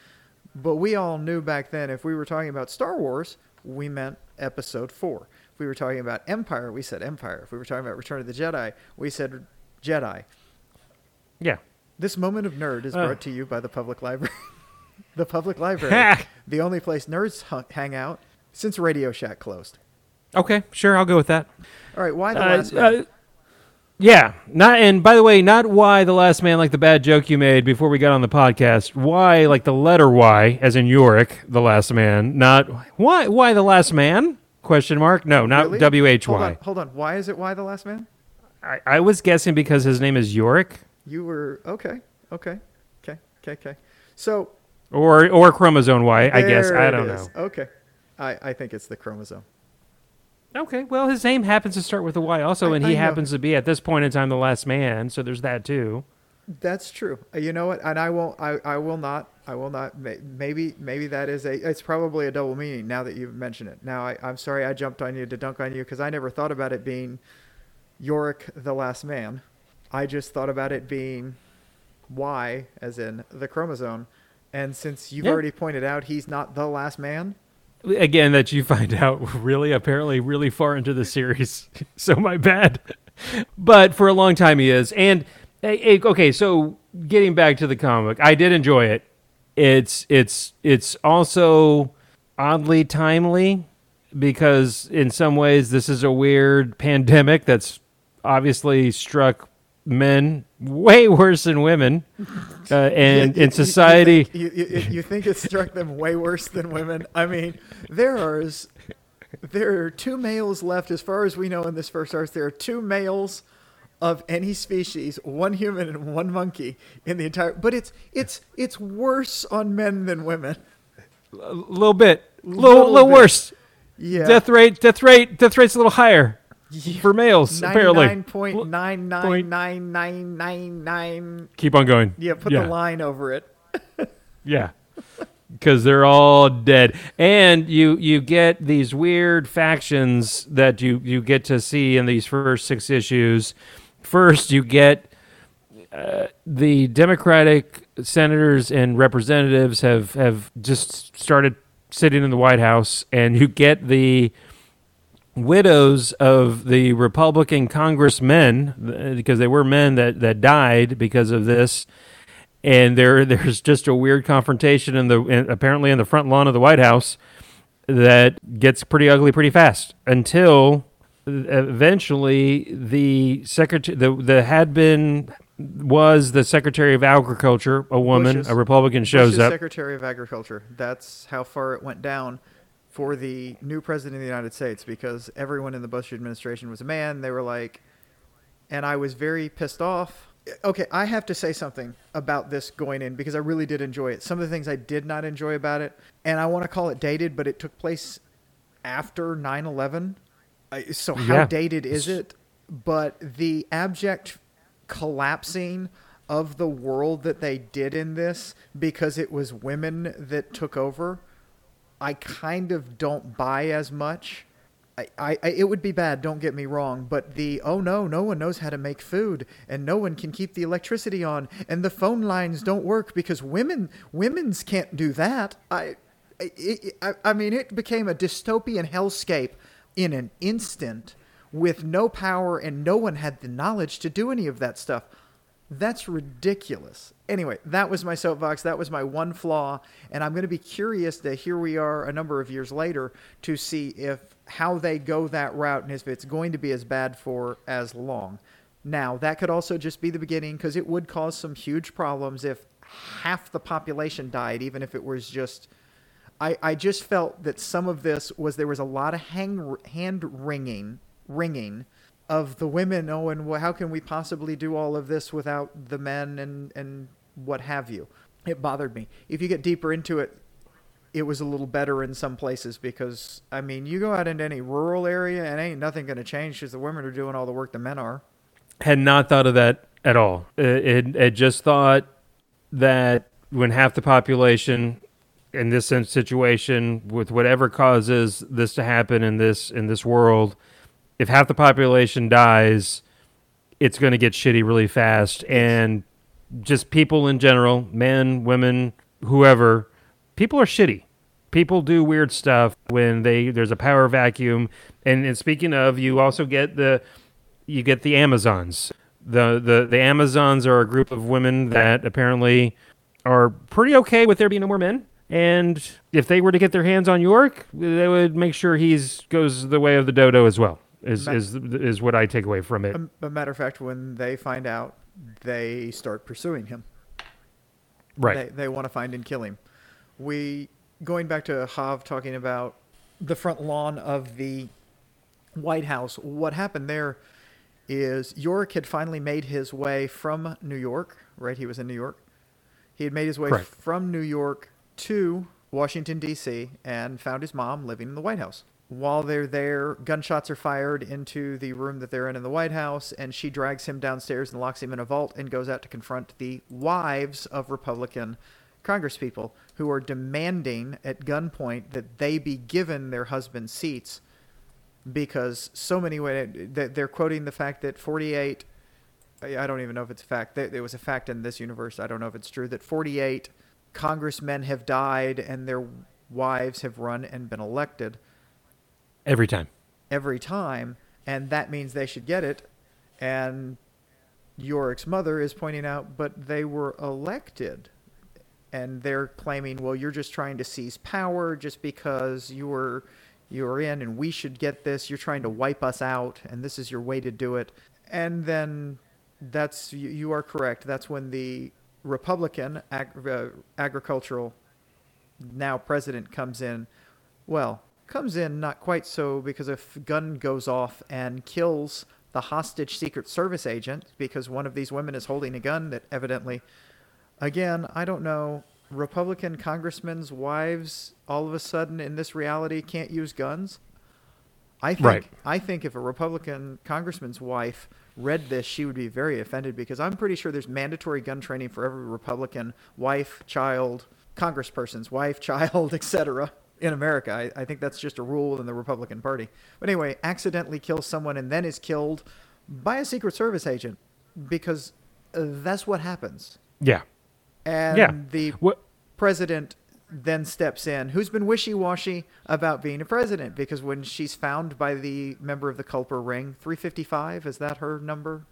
But we all knew back then if we were talking about Star Wars, we meant Episode Four. We were talking about Empire, we said Empire. If we were talking about Return of the Jedi, we said Jedi. Yeah. This moment of nerd is Uh. brought to you by the public library. the public library, the only place nerds hang out since Radio Shack closed. Okay. Sure. I'll go with that. All right, why the Uh, last man? uh, yeah. Not. And by the way, not why the last man like the bad joke you made before we got on the podcast. Why like the letter Y, as in Yorick, the last man. Not why. Why the last man? Question mark. No, not? W H Hold on, Y. hold on. Why is it why the last man? I, I was guessing because his name is Yorick You were okay, okay, okay, okay, okay. So or or chromosome Y. I guess there I it don't is. know. Okay, I I think it's the chromosome. Okay, well, his name happens to start with a Y also, I- and I he know. happens to be at this point in time the last man. So there's that too. That's true. Uh, You know what? And I won't. I, I will not. I will not. Maybe maybe that is a. It's probably a double meaning now that you've mentioned it. Now I, I'm sorry I jumped on you to dunk on you because I never thought about it being Yorick the last man. I just thought about it being Y as in the chromosome. And since you've Yeah. already pointed out he's not the last man, Again, that you find out really, apparently, really far into the series. so my bad. But for a long time, he is. And eh, okay, so getting back to the comic, I did enjoy it. It's it's it's also oddly timely because in some ways this is a weird pandemic that's obviously struck men way worse than women. Uh, and in society, you think, you, you, you think it struck them way worse than women. I mean, there are there are two males left, as far as we know in this first arc. There are two males of any species, one human and one monkey in the entire. But it's it's it's worse on men than women. a little bit, little, Little little bit. worse. Yeah, Death rate, death rate, death rate's a little higher for males. apparently, Ninety-nine point nine nine nine nine nine nine. keep on going. Yeah, put Yeah. the line over it. Yeah. Because they're all dead, and you you get these weird factions that you you get to see in these first six issues. First, you get uh, the Democratic senators and representatives have have just started sitting in the White House, and you get the widows of the Republican congressmen uh, because they were men that that died because of this. And there there's just a weird confrontation in the in, apparently in the front lawn of the White House that gets pretty ugly pretty fast until eventually the secretary the the had been was the Secretary of Agriculture a woman Bush's- a Republican shows Bush's up Secretary of Agriculture. That's how far it went down for the new president of the United States because everyone in the Bush administration was a man. They were like, and I was very pissed off. Okay, I have to say something about this going in because I really did enjoy it. Some of the things I did not enjoy about it, and I want to call it dated, but it took place after 9 11. So, how Yeah. dated is it? But the abject collapsing of the world that they did in this because it was women that took over, I kind of don't buy as much. I, I, I- it would be bad, don't get me wrong, but the oh no, no one knows how to make food and no one can keep the electricity on and the phone lines don't work because women women's can't do that. I it, I, I mean it became a dystopian hellscape in an instant with no power and no one had the knowledge to do any of that stuff. That's ridiculous. Anyway, that was my soapbox. That was my one flaw, and I'm going to be curious that here we are a number of years later to see if how they go that route and if it's going to be as bad for as long. Now, that could also just be the beginning because it would cause some huge problems if half the population died, even if it was just I, I just felt that some of this was there was a lot of hang, hand wringing, ringing of the women. Oh, and how can we possibly do all of this without the men and, and what have you? It bothered me. If you get deeper into it, it was a little better in some places because, I mean, you go out into any rural area and ain't nothing going to change because the women are doing all the work the men are. had not thought of that at all. It, it, it just thought that when half the population in this situation, with whatever causes this to happen in this in this world, if half the population dies, it's going to get shitty really fast, and just people in general, men, women, whoever, people are shitty. People do weird stuff when they there's a power vacuum. And, and speaking of, you also get the you get the Amazons. The, the the Amazons are a group of women that apparently are pretty okay with there being no more men. And if they were to get their hands on York, they would make sure he's goes the way of the dodo as well. Is Ma- is is what I take away from it. Um, a, a matter of fact, when they find out, they start pursuing him. right. They, they want to find and kill him. We going back to Hav talking about the front lawn of the White House. What happened there is York had finally made his way from New York. Right, he was in New York. He had made his way Correct. from New York to Washington D.C. and found his mom living in the White House. While they're there, gunshots are fired into the room that they're in in the White House, and she drags him downstairs and locks him in a vault and goes out to confront the wives of Republican congresspeople who are demanding at gunpoint that they be given their husbands' seats because so many way they're quoting the fact that 48 I don't even know if it's a fact. There was a fact in this universe. I don't know if it's true that 48 congressmen have died and their wives have run and been elected Every time. every time, and that means they should get it. And Yorick's mother is pointing out, but they were elected. And they're claiming, well, you're just trying to seize power just because you were you were in and we should get this. You're trying to wipe us out, and this is your way to do it. And then that's you, you are correct. That's when the Republican ag- uh, agricultural now president comes in. Well, comes in not quite so because a gun goes off and kills the hostage Secret Service agent because one of these women is holding a gun that evidently, again, I don't know, Republican congressmen's wives all of a sudden in this reality can't use guns. I think Right. I think if a Republican congressman's wife read this, she would be very offended because I'm pretty sure there's mandatory gun training for every Republican wife, child, congressperson's wife, child, etc. in America. I, I think that's just a rule within the Republican Party. But anyway, accidentally kills someone and then is killed by a Secret Service agent because uh, that's what happens. Yeah. And Yeah. the What? president then steps in, who's been wishy washy about being a president because when she's found by the member of the Culper ring, 355, is that her number?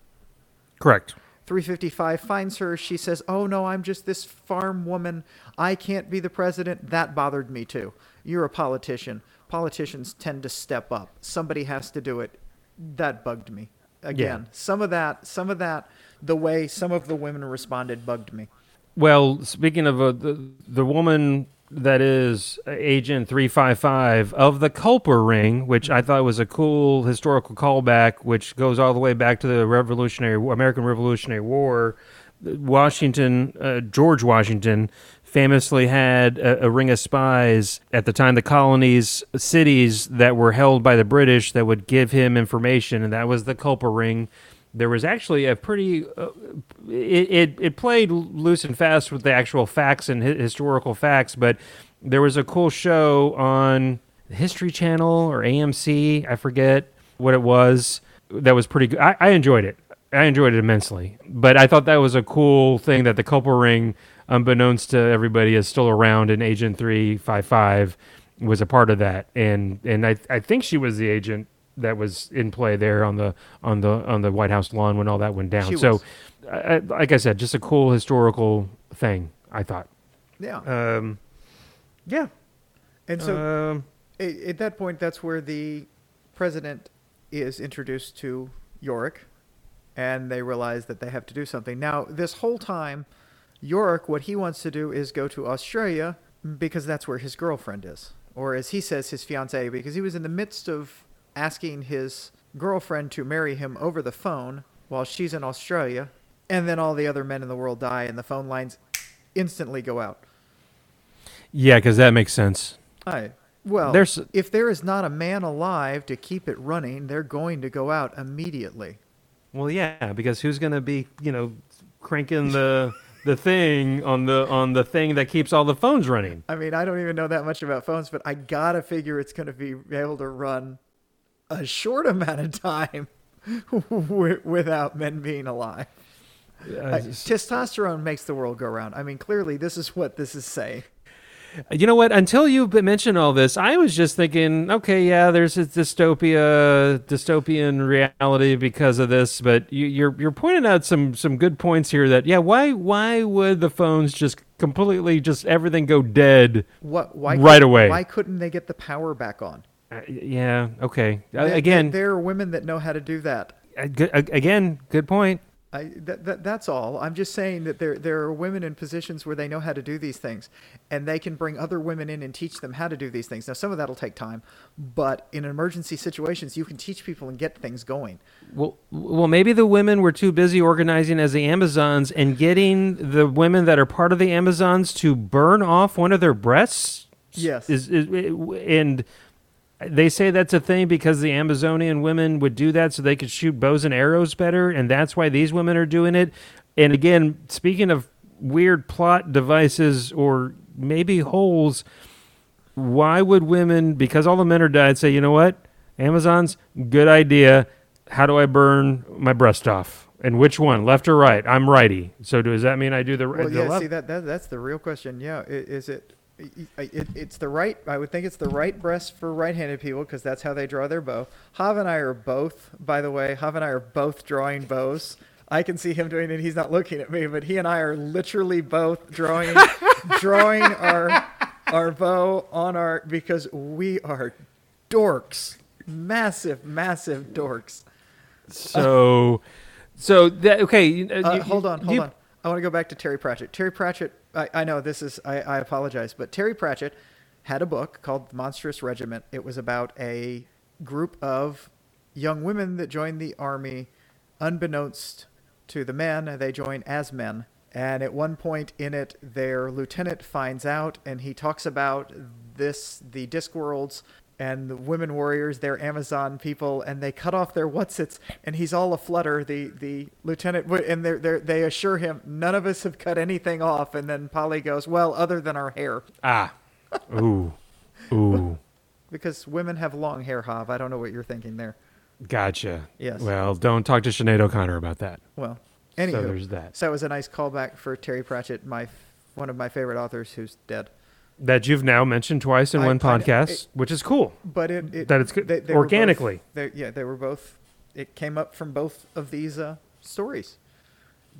Correct. 355 finds her. She says, Oh, no, I'm just this farm woman. I can't be the president. That bothered me too. You're a politician. Politicians tend to step up. Somebody has to do it. That bugged me. Again, some of that, some of that, the way some of the women responded bugged me. Well, speaking of uh, the the woman that is Agent Three Five Five of the Culper Ring, which I thought was a cool historical callback, which goes all the way back to the Revolutionary American Revolutionary War. Washington, uh, George Washington, famously had a, a ring of spies at the time. The colonies, cities that were held by the British, that would give him information, and that was the Culper Ring there was actually a pretty uh, it, it it played loose and fast with the actual facts and hi- historical facts but there was a cool show on history channel or amc i forget what it was that was pretty good i, I enjoyed it. I enjoyed it immensely. But i thought that was a cool thing that the culper ring unbeknownst to everybody is still around and agent 355 was a part of that. And and i, I think she was the agent that was in play there on the on the on the White House lawn when all that went down. She so, was. I, I- like I said, just a cool historical thing. I thought. Yeah. Um, yeah. And so um, a- at that point, that's where the president is introduced to Yorick, and they realize that they have to do something. Now, this whole time, Yorick, what he wants to do is go to Australia because that's where his girlfriend is, or as he says, his fiancee, because he was in the midst of asking his girlfriend to marry him over the phone while she's in Australia, and then all the other men in the world die, and the phone lines instantly go out. yeah, because that makes sense. Hi. Well, There's- if there is not a man alive to keep it running, they're going to go out immediately. Well, yeah, because who's going to be you know cranking the the thing on the on the thing that keeps all the phones running? I mean, I don't even know that much about phones, but I gotta figure it's going to be able to run a short amount of time without men being alive. Uh, testosterone makes the world go round. I mean, clearly, this is what this is saying. You know what? Until you mentioned all this, I was just thinking, okay, yeah, there's a dystopia, dystopian reality because of this. But you, you're you're pointing out some some good points here. That yeah, why why would the phones just completely just everything go dead? What? Why? Right could- away. Why couldn't they get the power back on? Uh, yeah, okay. Uh, There- again, there are women that know how to do that. again, good point. I, that, that, that's all. I'm just saying that there there are women in positions where they know how to do these things, and they can bring other women in and teach them how to do these things. Now, some of that'll take time, but in emergency situations, you can teach people and get things going. Well, well, maybe the women were too busy organizing as the Amazons and getting the women that are part of the Amazons to burn off one of their breasts. Yes. is, is and they say that's a thing because the Amazonian women would do that so they could shoot bows and arrows better, and that's why these women are doing it. And again, speaking of weird plot devices or maybe holes, why would women, because all the men are dead, say, you know what, Amazons, good idea. How do I burn my breast off? And which one, left or right? I'm righty. So does that mean I do the, Well, the yeah. left? See that, that that's the real question. Yeah, i- is it? I- It, it's the right. I would think it's the right breast for right-handed people because that's how they draw their bow. Hav and I are both, by the way. Hav and I are both drawing bows. I can see him doing it. He's not looking at me, but he and I are literally both drawing, drawing our our bow on our because we are dorks, massive, massive dorks. so, so that okay. you- Uh, you- hold on, hold you- on. I want to go back to Terry Pratchett. Terry Pratchett, I, I know this is, I, I apologize, but Terry Pratchett had a book called The Monstrous Regiment. It was about a group of young women that joined the army unbeknownst to the men. They join as men. And at one point in it, their lieutenant finds out and he talks about this, the Discworld's and the women warriors, they're Amazon people, and they cut off their whatsits, and he's all aflutter. The the lieutenant, and they they they assure him none of us have cut anything off, and then Polly goes, well, other than our hair, Ah. Ooh. Ooh. because women have long hair. Hav, I don't know what you're thinking there. Gotcha. Yes. Well, don't talk to Sinead O'Connor about that. Well, So there's that. so it was a nice callback for Terry Pratchett, my one of my favorite authors who's dead. That you've now mentioned twice in I- one I- podcast, it- which is cool. But it, it That it's good- they- they were both- organically. they- yeah, they were both. It came up from both of these uh, stories.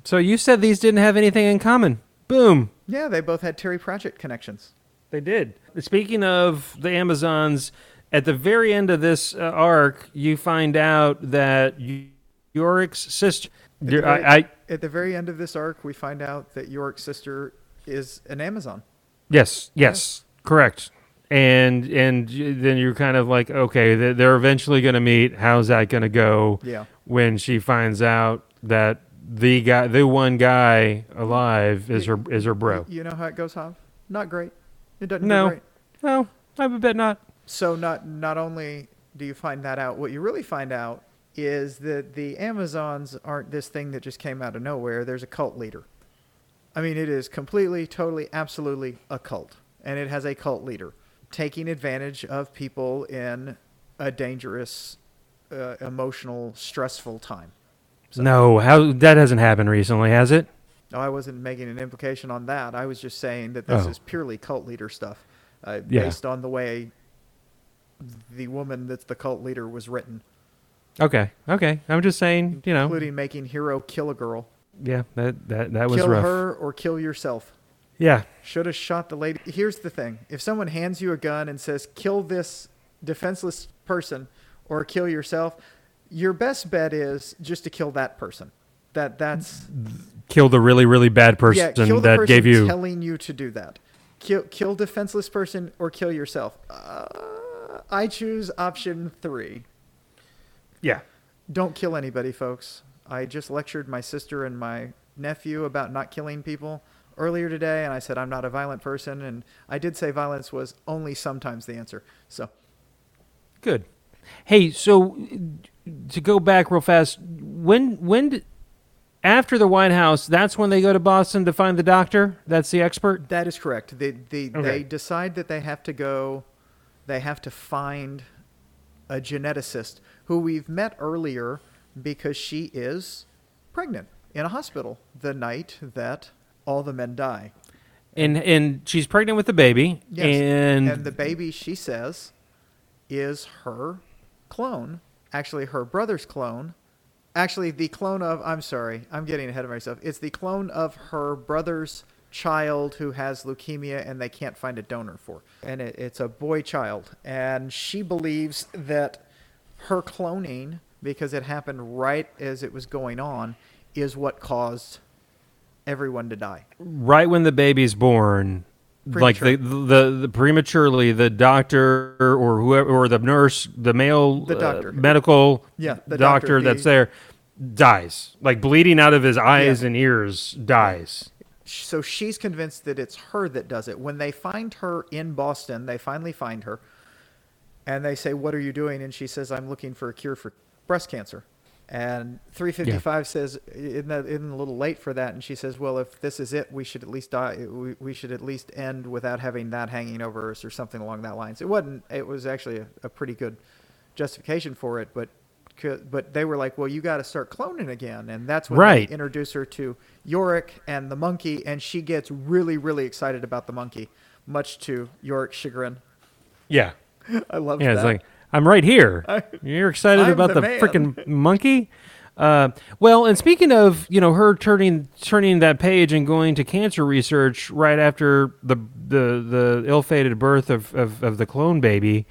So you said these didn't have anything in common. Boom. Yeah, they both had Terry Pratchett connections. They did. Speaking of the Amazons, at the very end of this uh, arc, you find out that y- Yorick's sister. At the, very, I, I at the very end of this arc, we find out that York's sister is an Amazon. Yes, yes, correct. And and then you're kind of like, okay, they- they're eventually going to meet. How's that going to go? Yeah. When she finds out that the guy, the one guy alive, is her is her bro. You know how it goes, Hav? Not great. It doesn't No. go great. No, I would bet not. So not not only do you find that out, what you really find out is that the Amazons aren't this thing that just came out of nowhere. There's a cult leader. I mean, it is completely, totally, absolutely a cult, and it has a cult leader taking advantage of people in a dangerous, uh, emotional, stressful time. So- No, how that hasn't happened recently, has it? No, I wasn't making an implication on that. I was just saying that this Oh. is purely cult leader stuff, uh, Yeah. based on the way the woman that's the cult leader was written, Okay, okay. I'm just saying, you know, including making hero kill a girl, yeah, that that that was kill rough. her or kill yourself. Yeah, Should have shot the lady. Here's the thing: if someone hands you a gun and says "kill this defenseless person" or "kill yourself," your best bet is just to kill that person. That that's kill the really really bad person yeah, kill the that person gave you. telling you to do that. Kill kill defenseless person or kill yourself. Uh, I choose option three. yeah, Don't kill anybody, folks. I just lectured my sister and my nephew about not killing people earlier today, and I said I'm not a violent person, and I did say violence was only sometimes the answer. So good. Hey, so to go back real fast, when when did, after the White House, that's when they go to Boston to find the doctor. That's the expert. that is correct. They they, Okay. they decide that they have to go, they have to find a geneticist who we've met earlier because she is pregnant in a hospital the night that all the men die. And and she's pregnant with the baby. Yes. And, and the baby she says is her clone actually her brother's clone actually the clone of i'm sorry i'm getting ahead of myself it's the clone of her brother's child who has leukemia and they can't find a donor for and it, it's a boy child and she believes that her cloning because it happened right as it was going on is what caused everyone to die right when the baby's born like the, the the prematurely the doctor or whoever or the nurse the male The uh, doctor. medical Yeah, the doctor, doctor, that's the- there dies like bleeding out of his eyes Yeah. and ears dies so she's convinced that it's her that does it. When they find her in Boston, they finally find her, and they say, "What are you doing?" And she says, "I'm looking for a cure for breast cancer." And 355 says, "Isn't that isn't a little late for that?" And she says, "Well, if this is it, we should at least die. We, we should at least end without having that hanging over us, or something along that lines." It wasn't. It was actually a, a pretty good justification for it, but but they were like, "Well, you got to start cloning again," and that's when Right. they introduce her to Yorick and the monkey, and she gets really, really excited about the monkey, much to Yorick's chagrin. yeah I love yeah that. it's like i'm right here. I- you're excited I'm about the the, freaking monkey? Uh, well and speaking of you know her turning turning that page and going to cancer research right after the the the ill-fated birth of, of, of the clone baby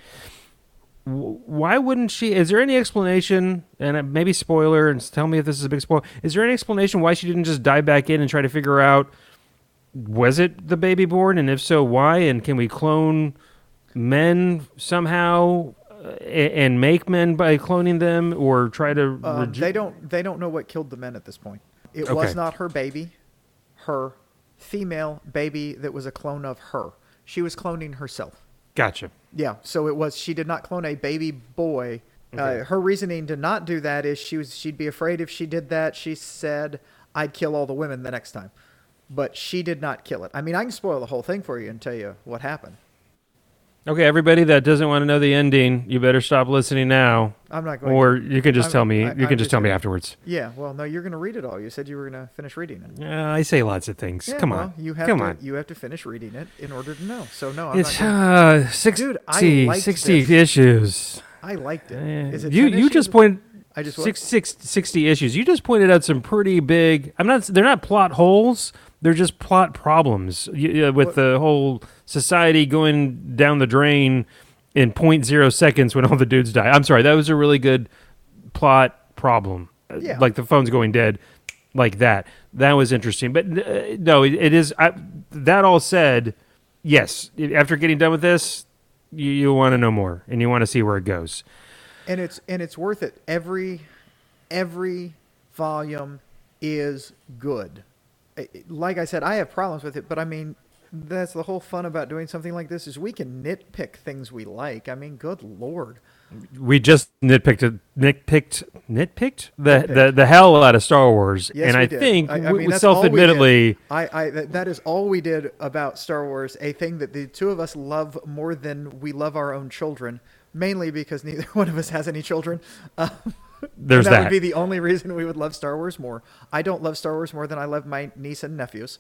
why wouldn't she is there any explanation and maybe spoiler and tell me if this is a big spoiler is there any explanation why she didn't just dive back in and try to figure out was it the baby born and if so why and can we clone men somehow and make men by cloning them or try to reju- they don't. They don't know what killed the men at this point. It Okay. was not her baby, her female baby that was a clone of her. She was cloning herself. gotcha Yeah, so it was. She did not clone a baby boy. Okay. Uh, her reasoning to not do that is she was she'd be afraid if she did that. She said, "I'd kill all the women the next time," but she did not kill it. I mean, I can spoil the whole thing for you and tell you what happened. Okay, everybody that doesn't want to know the ending, you better stop listening now, I'm not going. To Or you can just I'm- tell me. I- you I'm can just just tell me gonna- afterwards. Yeah, well, no, you're going to read it all. You said you were going to finish reading it. Yeah, I say lots of things. Yeah, Come well, on, you have come to on. you have to finish reading it in order to know. So no, I'm It's not. Gonna, uh, 60, Dude, I liked 60 this. issues. I liked it. Eh, Is it you you issues? just pointed I just six, six, 60 issues. You just pointed out some pretty big. I'm not. They're not plot holes. They're just plot problems y- uh, with What- the whole society going down the drain in 0.0 seconds when all the dudes die. I'm sorry. That was a really good plot problem. Yeah. Like the phone's going dead, like that. That was interesting. But uh, no, it, it is. I, that all said, yes. After getting done with this, you, you want to know more and you want to see where it goes. and it's and it's worth it. Every every volume is good. Like I said, I have problems with it, but I mean, that's the whole fun about doing something like this is we can nitpick things we like. I mean, good lord. we just nitpicked nitpicked nitpicked the, Nitpicked. the the hell out of Star Wars, Yes, and we I did. think I- I mean, we that's all we did. self-admittedly, I, I that, that is all we did about Star Wars, a thing that the two of us love more than we love our own children, mainly because neither one of us has any children. Uh, there's that, that. would be the only reason we would love Star Wars more. I don't love Star Wars more than I love my niece and nephews.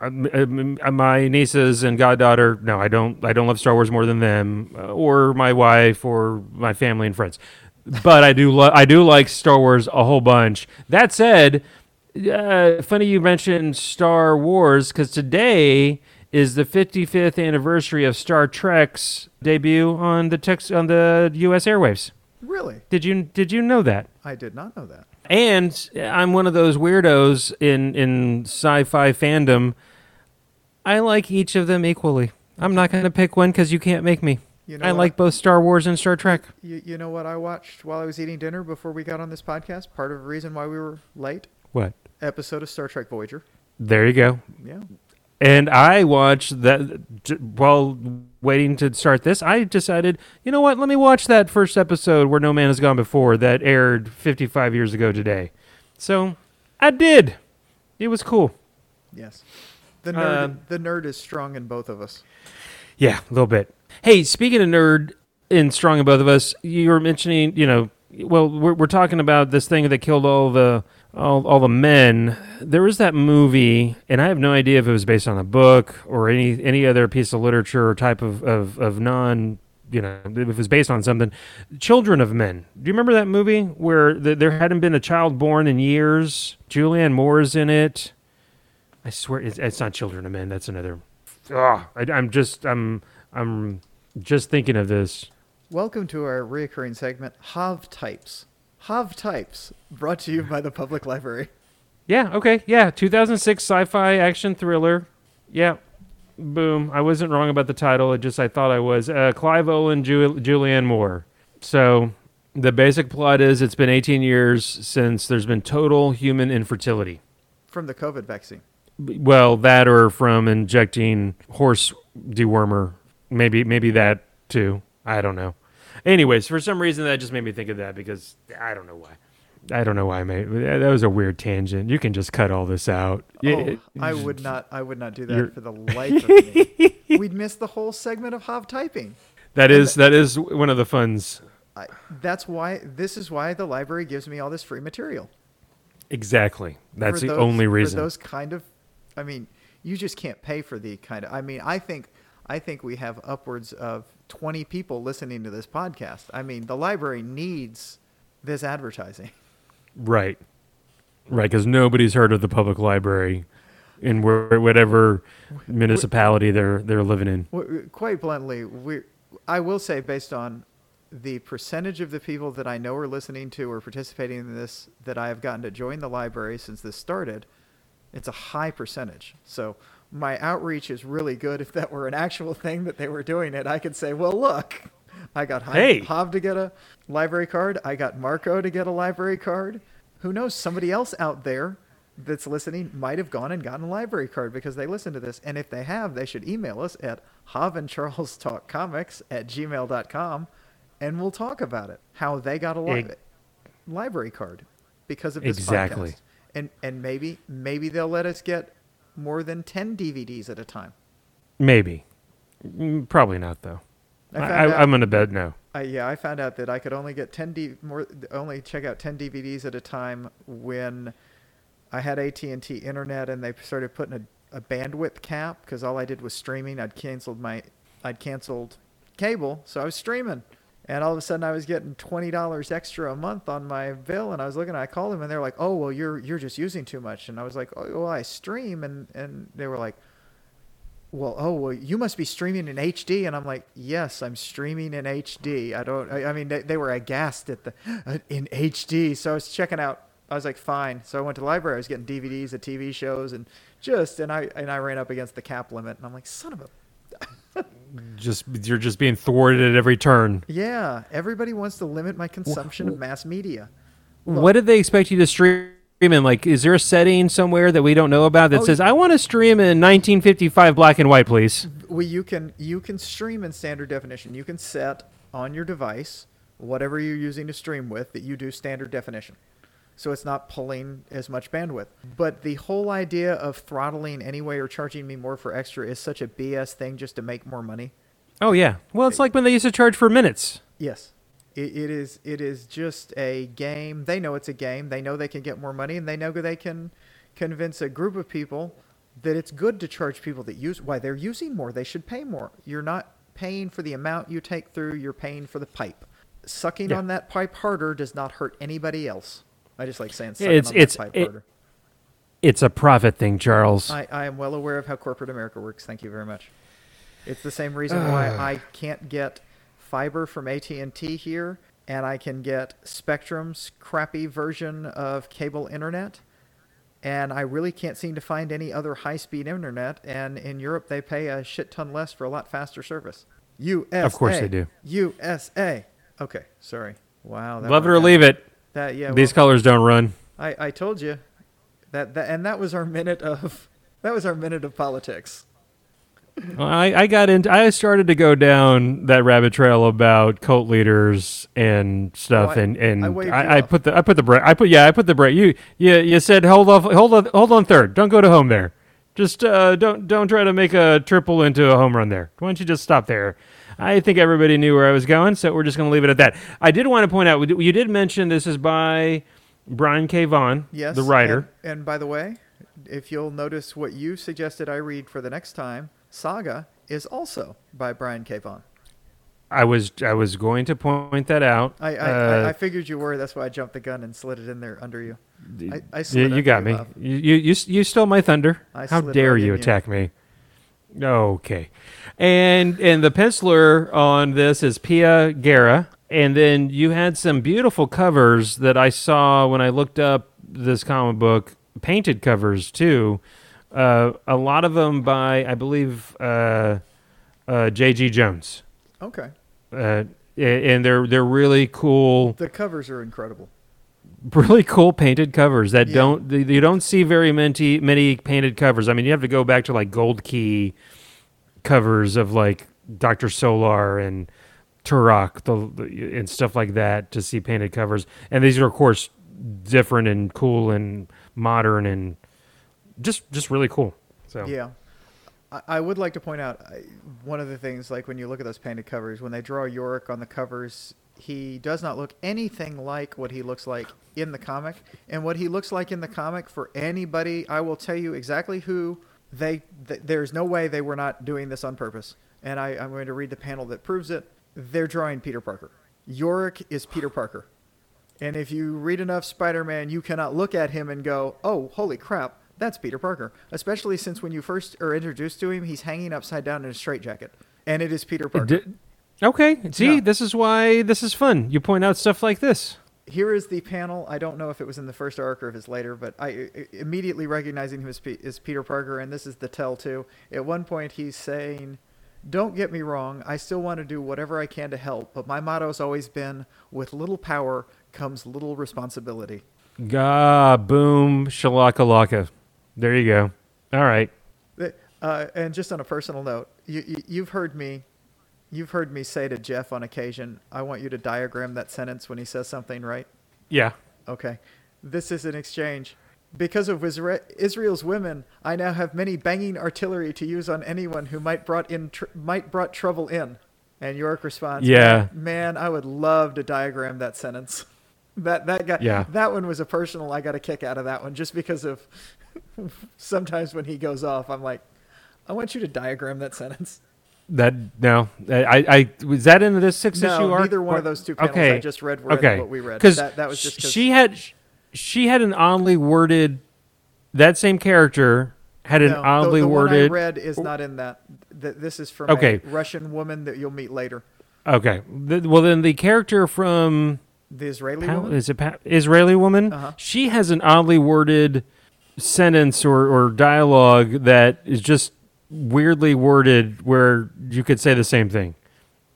Um, um, uh, my nieces and goddaughter. No, I don't. I don't love Star Wars more than them, uh, or my wife, or my family and friends. But I do. I do like Star Wars a whole bunch. That said, uh, funny you mentioned Star Wars because today is the 55th anniversary of Star Trek's debut on the tex- on the U.S. airwaves. Really, Did you did you know that? I did not know that. And I'm one of those weirdos in in sci-fi fandom. I like each of them equally. I'm not going to pick one because you can't make me. You know I what like both Star Wars and Star Trek. You, you know what I watched while I was eating dinner before we got on this podcast? Part of the reason why we were late? What? Episode of Star Trek Voyager. There you go. Yeah. And I watched that while waiting to start this. I decided, you know what? Let me watch that first episode where No Man Has Gone Before that aired 55 years ago today. So I did. It was cool. Yes. The nerd, Um, the nerd is strong in both of us. Yeah, a little bit. Hey, speaking of nerd and strong in both of us, you were mentioning, you know, well, we're, we're talking about this thing that killed all the all, all the men. There was that movie, and I have no idea if it was based on a book or any any other piece of literature or type of of, of non. You know, if it was based on something, Children of Men. Do you remember that movie where th- there hadn't been a child born in years? Julianne Moore is in it. I swear, it's, it's not Children of Men. That's another. Ah, I, I'm just, I'm, I'm just thinking of this. Welcome to our reoccurring segment, Hav Types. Hav Types, brought to you by the Public Library. Yeah. Okay. Yeah. 2006 sci-fi action thriller. Yeah. Boom. I wasn't wrong about the title. It just I thought I was. Uh, Clive Owen, Ju- Julianne Moore. So the basic plot is it's been 18 years since there's been total human infertility. From the COVID vaccine. Well, that or from injecting horse dewormer. Maybe maybe that too. I don't know. Anyways, for some reason that just made me think of that because I don't know why. I don't know why I made that was a weird tangent. You can just cut all this out. Oh, it- I would not. I would not do You're- that for the life of me. We'd miss the whole segment of Hav typing. That is that is one of the funs. I, that's why. This is why the library gives me all this free material. Exactly. That's for the those- only For reason. those kind of, I mean, you just can't pay for the kind of. I mean, I think, I think we have upwards of twenty people listening to this podcast. I mean, the library needs this advertising. Right. Right, because nobody's heard of the public library in whatever municipality they're they're living in. Quite bluntly, we. I will say, based on the percentage of the people that I know are listening to or participating in this that I have gotten to join the library since this started, it's a high percentage. So my outreach is really good. If that were an actual thing that they were doing it, I could say, well, look, I got Hey. Hav to get a library card. I got Marco to get a library card. Who knows? Somebody else out there that's listening might have gone and gotten a library card because they listened to this. And if they have, they should email us at havandcharlestalkcomics at gmail.com and we'll talk about it. How they got a li- Ex- library card because of this Exactly. podcast. And and maybe maybe they'll let us get more than 10 DVDs at a time. Maybe. Mm, Probably not though. I I, found I, out- I'm gonna bet no. I, yeah, I found out that I could only get 10 D more only check out 10 DVDs at a time when I had AT&T internet and they started putting a, a bandwidth cap cuz all I did was streaming. I'd canceled my I'd canceled cable, so I was streaming. And all of a sudden I was getting $20 extra a month on my bill and I was looking I called them and they're like, "Oh, well you're you're just using too much." And I was like, "Oh, well I stream." And and they were like, well, oh, well, you must be streaming in HD. And I'm like, yes, I'm streaming in HD. I don't, I, I mean, they, they were aghast at the, uh, in HD. So I was checking out, I was like, fine. So I went to the library. I was getting DVDs of TV shows and just, and I, and I ran up against the cap limit. And I'm like, son of a, Just you're just being thwarted at every turn. yeah, everybody wants to limit my consumption of mass media. Look. What did they expect you to stream in? Like, is there a setting somewhere that we don't know about that Oh, says I want to stream in 1955 black and white, please? well, you can you can stream in standard definition. You can set on your device whatever you're using to stream with that you do standard definition. So it's not pulling as much bandwidth. But the whole idea of throttling anyway or charging me more for extra is such a BS thing just to make more money. Oh yeah. Well, it's like when they used to charge for minutes. Yes. It, it is it is just a game. They know it's a game. They know they can get more money and they know they can convince a group of people that it's good to charge people that use why they're using more. They should pay more. You're not paying for the amount you take through, you're paying for the pipe. Sucking Yeah. on that pipe harder does not hurt anybody else. I just like saying It's- on it's- pipe it- It's a profit thing, Charles. I, I am well aware of how corporate America works. Thank you very much. It's the same reason why I can't get fiber from AT&T here and I can get Spectrum's crappy version of cable internet and I really can't seem to find any other high-speed internet and in Europe they pay a shit ton less for a lot faster service. USA. Of course they do. USA. Okay, sorry. Wow. that Love it or leave it. That yeah. These well, colors don't run. I, I told you that, that and that was our minute of that was our minute of politics. Well, I, I got into. I started to go down that rabbit trail about cult leaders and stuff, Oh, I- and and I I, put the I put the break. I put yeah, I put the break. You you you said hold off, hold on, hold on third. Don't go to home there. Just uh, don't don't try to make a triple into a home run there. Why don't you just stop there? I think everybody knew where I was going, so we're just going to leave it at that. I did want to point out you did mention this is by Brian K. Vaughan, Yes, the writer. And, and by the way, if you'll notice what you suggested I read for the next time, Saga is also by Brian K. Vaughan. I was I was going to point that out. I I, Uh, I, figured you were. That's why I jumped the gun and slid it in there under you. I, I You, slid you got me. You, you you you stole my thunder. I How dare you in you. attack me? Okay, and and the penciler on this is Pia Guerra, and then you had some beautiful covers that I saw when I looked up this comic book, painted covers too. Uh, a lot of them by I believe uh, uh, J.G. Jones, Okay. uh, and they're they're really cool The covers are incredible. really cool painted covers that Yeah. don't you don't see very many many painted covers. I mean, you have to go back to like Gold Key covers of like Doctor Solar and Turok the, the and stuff like that to see painted covers. And these are of course different and cool and modern and just just really cool. So Yeah. I, I would like to point out one of the things, like when you look at those painted covers, when they draw Yorick on the covers, he does not look anything like what he looks like in the comic. And what he looks like in the comic, for anybody, I will tell you exactly who they. Th- there's no way they were not doing this on purpose. And I, I'm going to read the panel that proves it. They're drawing Peter Parker. Yorick is Peter Parker. And if you read enough Spider Man, you cannot look at him and go, oh, holy crap, that's Peter Parker. Especially since when you first are introduced to him, he's hanging upside down in a straitjacket. And it is Peter Parker. Okay, see, Yeah. this is why this is fun. You point out stuff like this. Here is the panel. I don't know if it was in the first arc or if it's later, but I I- immediately recognizing him as, Pe- as Peter Parker, and this is the tell too. At one point, he's saying, Don't get me wrong, I still want to do whatever I can to help, but my motto has always been with little power comes little responsibility. Ga boom shalakalaka. There you go. All right. Uh, and just on a personal note, you, you you've heard me, you've heard me say to Jeff on occasion, "I want you to diagram that sentence when he says something, right?" Yeah. Okay. This is an exchange. Because of Israel's women, I now have many banging artillery to use on anyone who might brought in tr- might brought trouble in. And Yorick responds, Yeah. man, I would love to diagram that sentence." That that guy, Yeah. that one was a personal. I got a kick out of that one just because of sometimes when he goes off, I'm like, I want you to diagram that sentence. That no. I I was that in this six no, issue arc? neither one of those two panels Okay. I just read read okay. what we read. Because That, that was just 'cause- she had she had an oddly worded. That same character had an No, the- oddly the, worded. one I read is not in that. Th- this is from Okay. a Russian woman that you'll meet later. Okay. Well, then the character from The Israeli Pal- woman. is it pa- Israeli woman? Uh-huh. She has an oddly worded sentence or, or dialogue that is just weirdly worded, where you could say the same thing,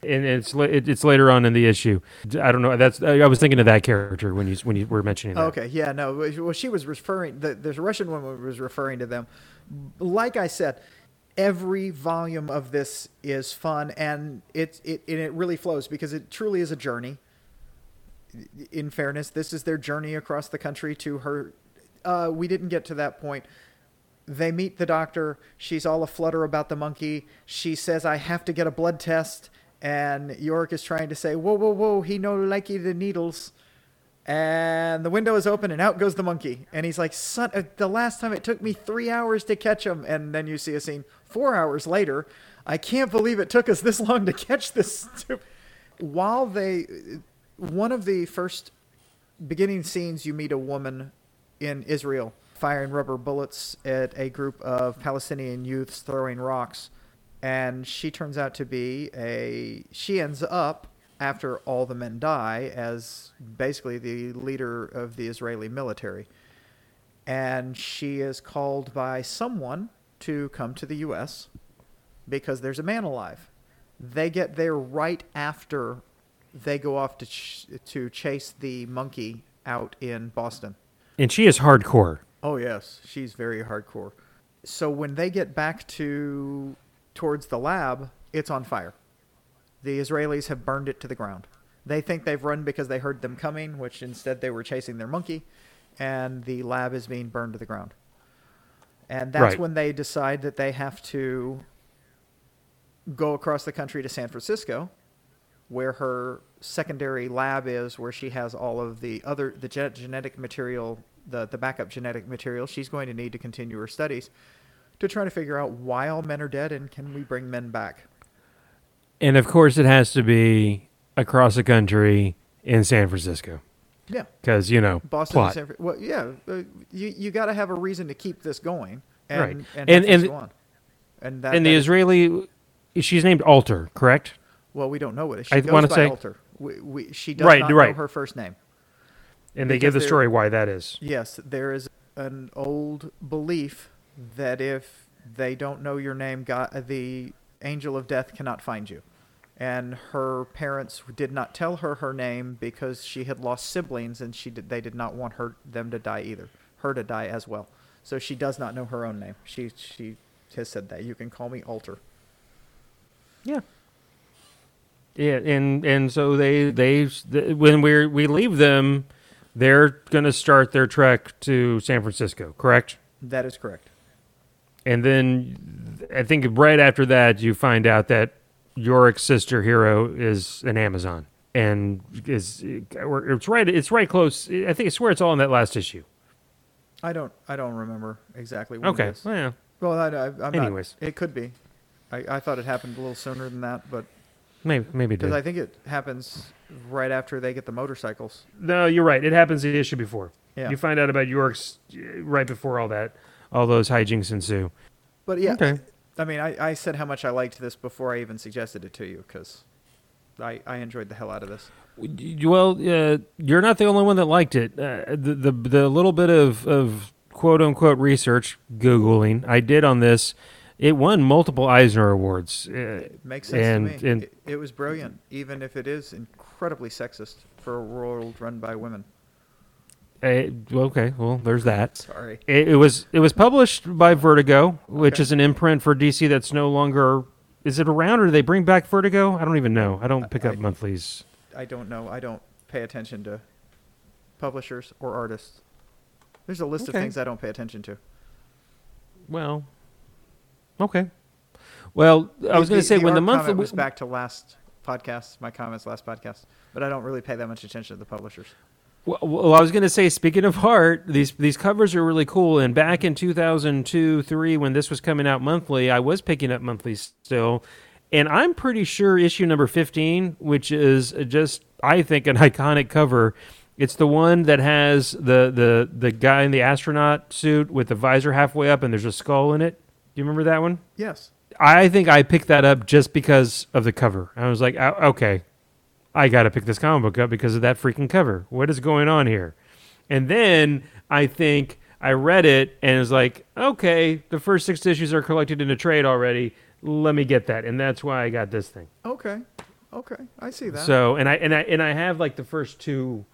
and it's it's later on in the issue. I don't know. That's I was thinking of that character when you when you were mentioning that. Okay, yeah, no. Well, she was referring. The, there's a Russian woman was referring to them. Like I said, every volume of this is fun, and it it and it really flows because it truly is a journey. In fairness, this is their journey across the country to her. Uh, we didn't get to that point. They meet the doctor. She's all aflutter about the monkey. She says, "I have to get a blood test." And Yorick is trying to say, "Whoa, whoa, whoa! He no likey the needles." And the window is open, and out goes the monkey. And he's like, "Son, uh, the last time it took me three hours to catch him." And then you see a scene four hours later. I can't believe it took us this long to catch this. While they, one of the first beginning scenes, you meet a woman in Israel firing rubber bullets at a group of Palestinian youths throwing rocks. And she turns out to be a. She ends up, after all the men die, as basically the leader of the Israeli military. And she is called by someone to come to the U.S. because there's a man alive. They get there right after they go off to, ch- to chase the monkey out in Boston. And she is hardcore. Oh yes, she's very hardcore. So when they get back to towards the lab, it's on fire. The Israelis have burned it to the ground. They think they've run because they heard them coming, which instead they were chasing their monkey, and the lab is being burned to the ground. And that's Right. when they decide that they have to go across the country to San Francisco, where her secondary lab is, where she has all of the other the genetic material, the the backup genetic material she's going to need to continue her studies, to try to figure out why all men are dead and can we bring men back. And of course, it has to be across the country in San Francisco Yeah, because you know Boston. plot. And San, well, yeah, uh, you you got to have a reason to keep this going, and Right. and, And- things and- go on. And that, the that is- Israeli, she's named Alter, correct? well, we don't know what it is. She I by say- Alter. We, we, she does Right, not know her first name. And they Because give the story why that is. Yes, there is an old belief that if they don't know your name, God, uh, the angel of death cannot find you. And her parents did not tell her her name because she had lost siblings, and she did, they did not want her them to die either, her to die as well. So she does not know her own name. She she has said that you can call me Alter. Yeah. Yeah, and and so they they when we we leave them, they're going to start their trek to San Francisco, correct? That is correct. And then I think right after that, you find out that Yorick's sister hero is an Amazon, and is it's right it's right close. I think I swear it's all in that last issue. I don't I don't remember exactly when Okay, it is. well, Well, I, I, I'm not- Anyways. it could be. I, I thought it happened a little sooner than that, but maybe maybe Because. I think it happens right after they get the motorcycles. No, you're right. It happens the issue before. Yeah. You find out about Yorick's uh, right before all that, all those hijinks ensue. But yeah, Okay. I mean, I, I said how much I liked this before I even suggested it to you because I, I enjoyed the hell out of this. Well, uh, you're not the only one that liked it. Uh, the, the the little bit of, of quote unquote research googling I did on this, it won multiple Eisner awards. Uh, It makes sense and, to me. And it, it was brilliant, even if it is incredibly sexist for a world run by women. Eh, okay, well, there's that. Sorry. It, it was it was published by Vertigo, which Okay. is an imprint for DC that's no longer. Is it around, or do they bring back Vertigo? I don't even know. I don't pick I- up monthlies. I don't know. I don't pay attention to publishers or artists. There's a list Okay. of things I don't pay attention to. Well, okay. Well, I was going to say when the month was back to last podcast, my comments last podcast, but I don't really pay that much attention to the publishers. Well, well, I was going to say, speaking of art, these these covers are really cool. And back in 2002, three, when this was coming out monthly, I was picking up monthly still, and I'm pretty sure issue number 15, which is just I think an iconic cover. It's the one that has the the the guy in the astronaut suit with the visor halfway up, and there's a skull in it. Do you remember that one? Yes. I think I picked that up just because of the cover. I was like, "Oh, okay, I got to pick this comic book up because of that freaking cover. What is going on here? And then I think I read it and was like, okay, the first six issues are collected in a trade already. Let me get that, and that's why I got this thing. Okay. Okay. I see that. So, and I and I and I have like the first two,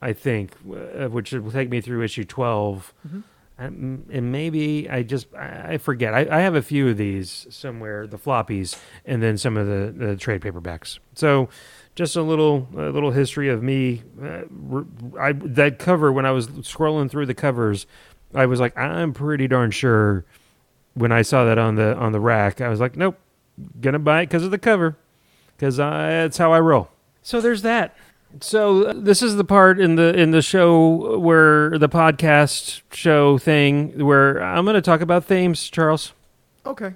I think, uh, which will take me through issue 12 Mhm. And maybe I just I forget. I, I have a few of these somewhere, the floppies, and then some of the, the trade paperbacks. So, just a little a little history of me. Uh, I that cover when I was scrolling through the covers, I was like, I'm pretty darn sure. When I saw that on the on the rack, I was like, nope, gonna buy it because of the cover, because that's how I roll. So there's that. So this is the part in the in the show where the podcast show thing where I'm going to talk about themes, Charles. okay.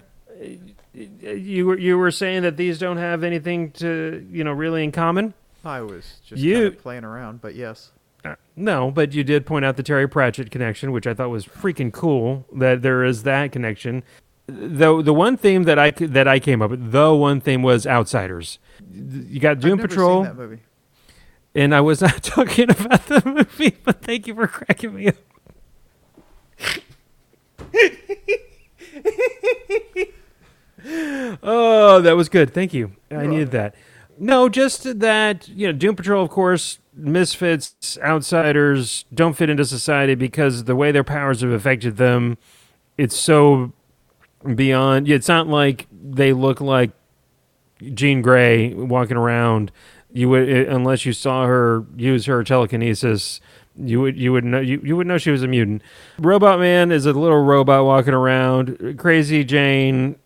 You were you were saying that these don't have anything to you know really in common. I was just You- kind of playing around, but yes. Uh, no, but you did point out the Terry Pratchett connection, which I thought was freaking cool. That there is that connection. Though the one theme that I that I came up with, the one theme was Outsiders. You got Doom I've never Patrol. Seen that movie. And I was not talking about the movie, but thank you for cracking me up. oh, that was good. Thank you. I needed that. No, just that, you know, Doom Patrol, of course, misfits, outsiders don't fit into society because the way their powers have affected them, it's so beyond. It's not like they look like Jean Grey walking around. You would unless you saw her use her telekinesis, you would you would know you, you would know she was a mutant. Robot Man is a little robot walking around. Crazy Jane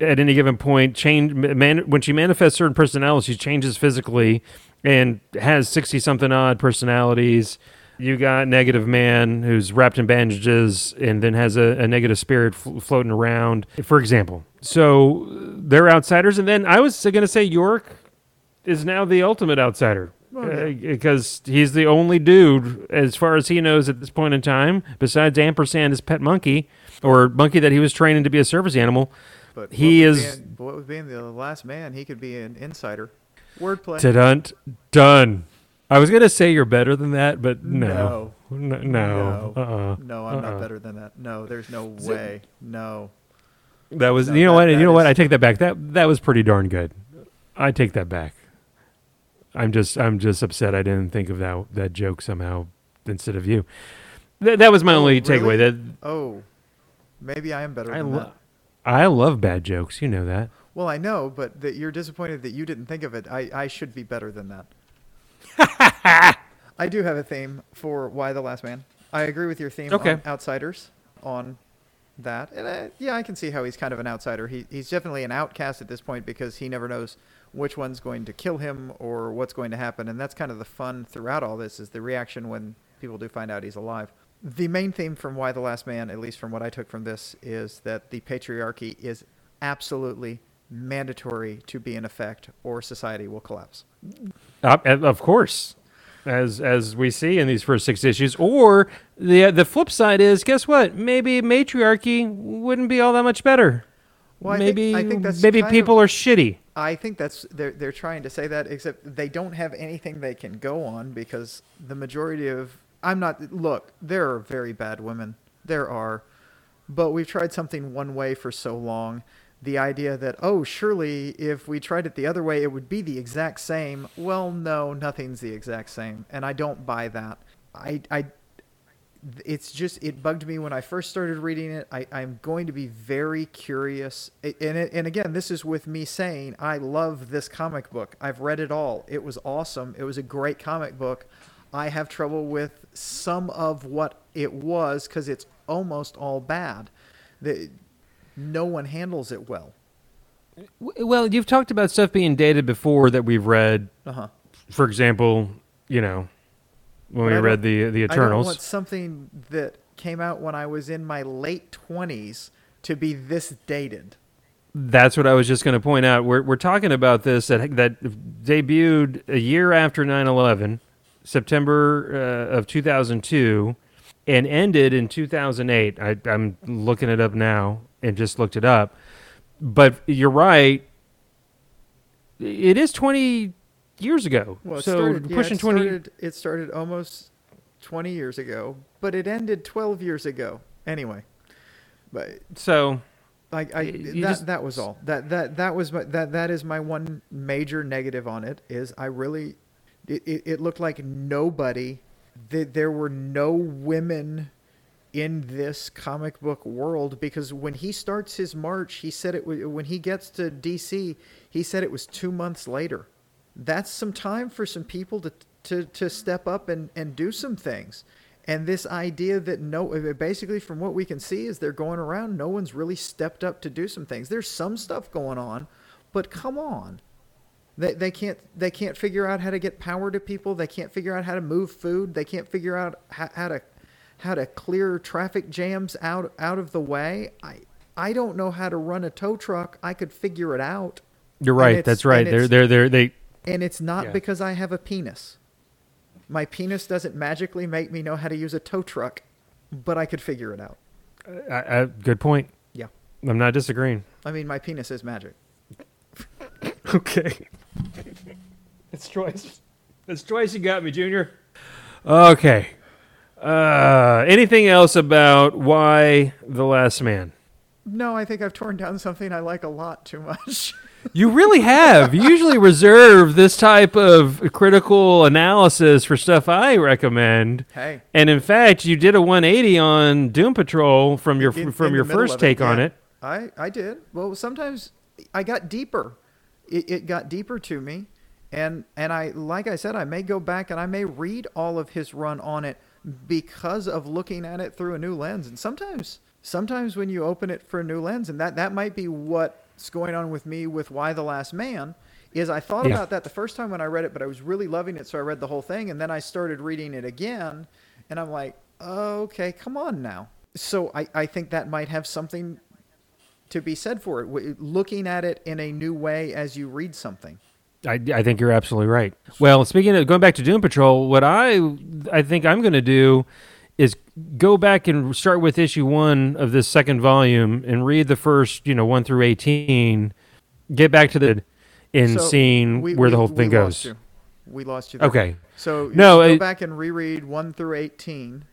at any given point change man when she manifests certain personalities, she changes physically and has 60 something odd personalities. You got Negative Man who's wrapped in bandages and then has a, a negative spirit f- floating around, for example. So they're outsiders. And then I was going to say Yorick is now the ultimate outsider Oh, yeah. Uh, because he's the only dude, as far as he knows at this point in time, besides Ampersand, his pet monkey or monkey that he was training to be a service animal. But He is- being, what with being the last man, he could be an insider. Wordplay. Done. Done. I was gonna say you're better than that, but no, No. no, no. Uh-uh. No, I'm Uh-uh. not better than that. No, there's no way. No. That was. No, you know that- what? You know what? I take that back. That that was pretty darn good. I take that back. I'm just. I'm just upset. I didn't think of that that joke somehow instead of you. That that was my Oh, only really? takeaway. That Oh, maybe I am better I than lo- that. I love bad jokes. You know that. Well, I know, but that you're disappointed that you didn't think of it. I, I should be better than that. I do have a theme for Y: The Last Man. I agree with your theme Okay. on outsiders on that. And I, yeah, I can see how he's kind of an outsider. He, he's definitely an outcast at this point because he never knows which one's going to kill him or what's going to happen. And that's kind of the fun throughout all this is the reaction when people do find out he's alive. The main theme from Y: The Last Man, at least from what I took from this, is that the patriarchy is absolutely mandatory to be in effect or society will collapse. Uh, of course, as as we see in these first six issues. Or the the flip side is, guess what? Maybe matriarchy wouldn't be all that much better. Well, I think- maybe I think that's maybe people of- are shitty. I think that's they're they're trying to say that, except they don't have anything they can go on because the majority of I'm not look. There are very bad women. There are, but we've tried something one way for so long. The idea that oh surely if we tried it the other way it would be the exact same. Well, no, nothing's the exact same, and I don't buy that. I I it's just it bugged me when I first started reading it. I, I'm going to be very curious, and it, and again, this is with me saying I love this comic book. I've read it all. It was awesome. It was a great comic book. I have trouble with some of what it was because it's almost all bad. The, no one handles it well. Well, you've talked about stuff being dated before that we've read. Uh huh. For example, you know, when we But I read the the I don't Eternals. want something that came out when I was in my late twenties to be this dated. That's what I was just going to point out. We're we're talking about this that that debuted a year after 9/11, September uh, of 2002, and ended in 2008. I, I'm looking it up now and just looked it up. But you're right. It is 20 years ago. Well, it so started, yeah, pushing it 20. Started, it started almost twenty years ago, but it ended twelve years ago. Anyway, but So I, I that just- that was all. That that that was my, that that is my one major negative on it. Is I really, it, it, it looked like nobody, that there were no women in this comic book world because when he starts his march, he said it when he gets to DC, he said it was two months later. That's some time for some people to to to step up and and do some things. And this idea that no, basically from what we can see is they're going around, no one's really stepped up to do some things. There's some stuff going on, but come on. They, they can't they can't figure out how to get power to people. They can't figure out how to move food. They can't figure out how, how to how to clear traffic jams out out of the way. I I don't know how to run a tow truck. I could figure it out, you're right. That's right. They're they're they're they. And it's not Yeah. because I have a penis. My penis doesn't magically make me know how to use a tow truck, but I could figure it out. I, I, good point. Yeah. I'm not disagreeing. I mean, my penis is magic. Okay. it's twice. It's twice you got me, Junior. Okay. Uh, anything else about Y: The Last Man? No, I think I've torn down something I like a lot too much. You really have. You usually reserve this type of critical analysis for stuff I recommend. hey, And in fact, you did a 180 on Doom Patrol from your in- from in your first take on it. I I did. Well, sometimes I got deeper. It, it got deeper to me, and and I like I said, I may go back and I may read all of his run on it because of looking at it through a new lens. And sometimes sometimes when you open it for a new lens, and that that might be what's going on with me with Y: The Last Man. Is I thought Yeah. about that the first time when I read it, but I was really loving it, so I read the whole thing, and then I started reading it again, and I'm like, okay, come on now. So I, I think that might have something to be said for it. Looking at it in a new way as you read something. I, I think you're absolutely right. Well, speaking of going back to Doom Patrol, what I I think I'm going to do is go back and start with issue one of this second volume and read the first, you know, one through eighteen. Get back to the in So seeing we- where the we- whole we thing lost goes. you. We lost you. There. Okay, So No, go it- back and reread one through eighteen.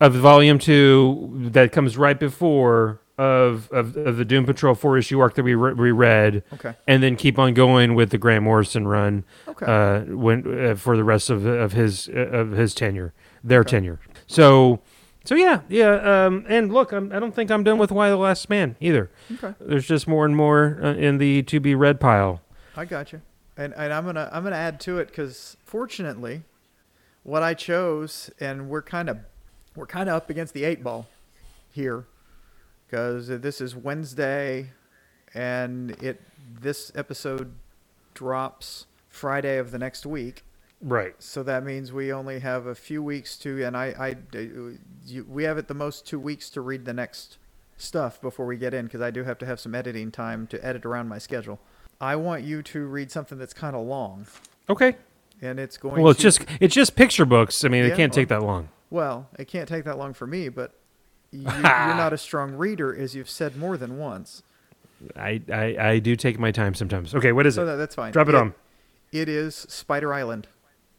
of volume two that comes right before of of, of the Doom Patrol four issue arc that we re- reread, Okay. and then keep on going with the Grant Morrison run. Okay. uh, when uh, for the rest of of his of his tenure, their Okay. tenure. So, so yeah, yeah. Um, and look, I'm, I don't think I'm done with Y: The Last Man either. okay. There's just more and more uh, in the to be read pile. I got you. And and I'm gonna I'm gonna add to it because fortunately, what I chose and we're kind of we're kind of up against the eight ball here because this is Wednesday and it this episode drops Friday of the next week. Right. So that means we only have a few weeks to, and I, I, uh, you, we have at the most two weeks to read the next stuff before we get in because I do have to have some editing time to edit around my schedule. I want you to read something that's kind of long, Okay. and it's going. Well, it's to, just it's just picture books. I mean, Yeah, it can't take that long. well, it can't take that long for me, but you, you're not a strong reader, as you've said more than once. I, I I do take my time sometimes. Okay, what is So it? that, that's fine. Drop it on. It is Spider Island.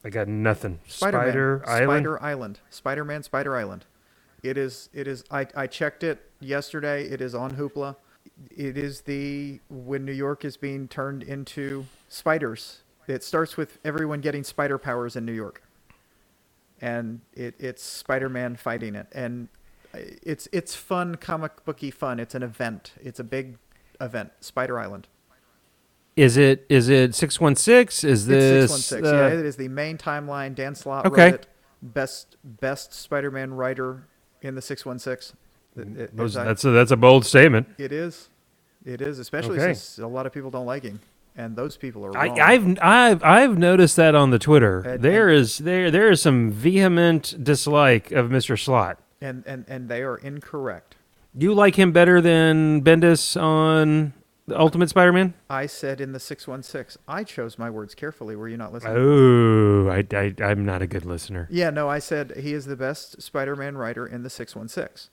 I got nothing. Spider-Man, Spider Island. Spider Island. Spider-Man Spider Island. It is it is I, I checked it yesterday. It is on Hoopla. It is the when New York is being turned into spiders. It starts with everyone getting spider powers in New York. and it, it's Spider-Man fighting it, and it's it's fun, comic booky fun. It's an event. It's a big event. Spider Island. Is it is it six one six? Is this six one six. uh, yeah, it is the main timeline. Dan Slott Okay. wrote it. Best best Spider-Man writer in the six one six. that's a, that's a bold statement. It is. It is, especially Okay. since a lot of people don't like him, and those people are I, wrong. I've I've I've noticed that on the Twitter. And- there is there there is some vehement dislike of Mr. Slott. and and and they are incorrect. You like him better than Bendis on the Ultimate Spider-Man? I said in the six one six. I chose my words carefully. Were you not listening? Oh, I, I I'm not a good listener. Yeah, no, I said he is the best Spider-Man writer in the six one six.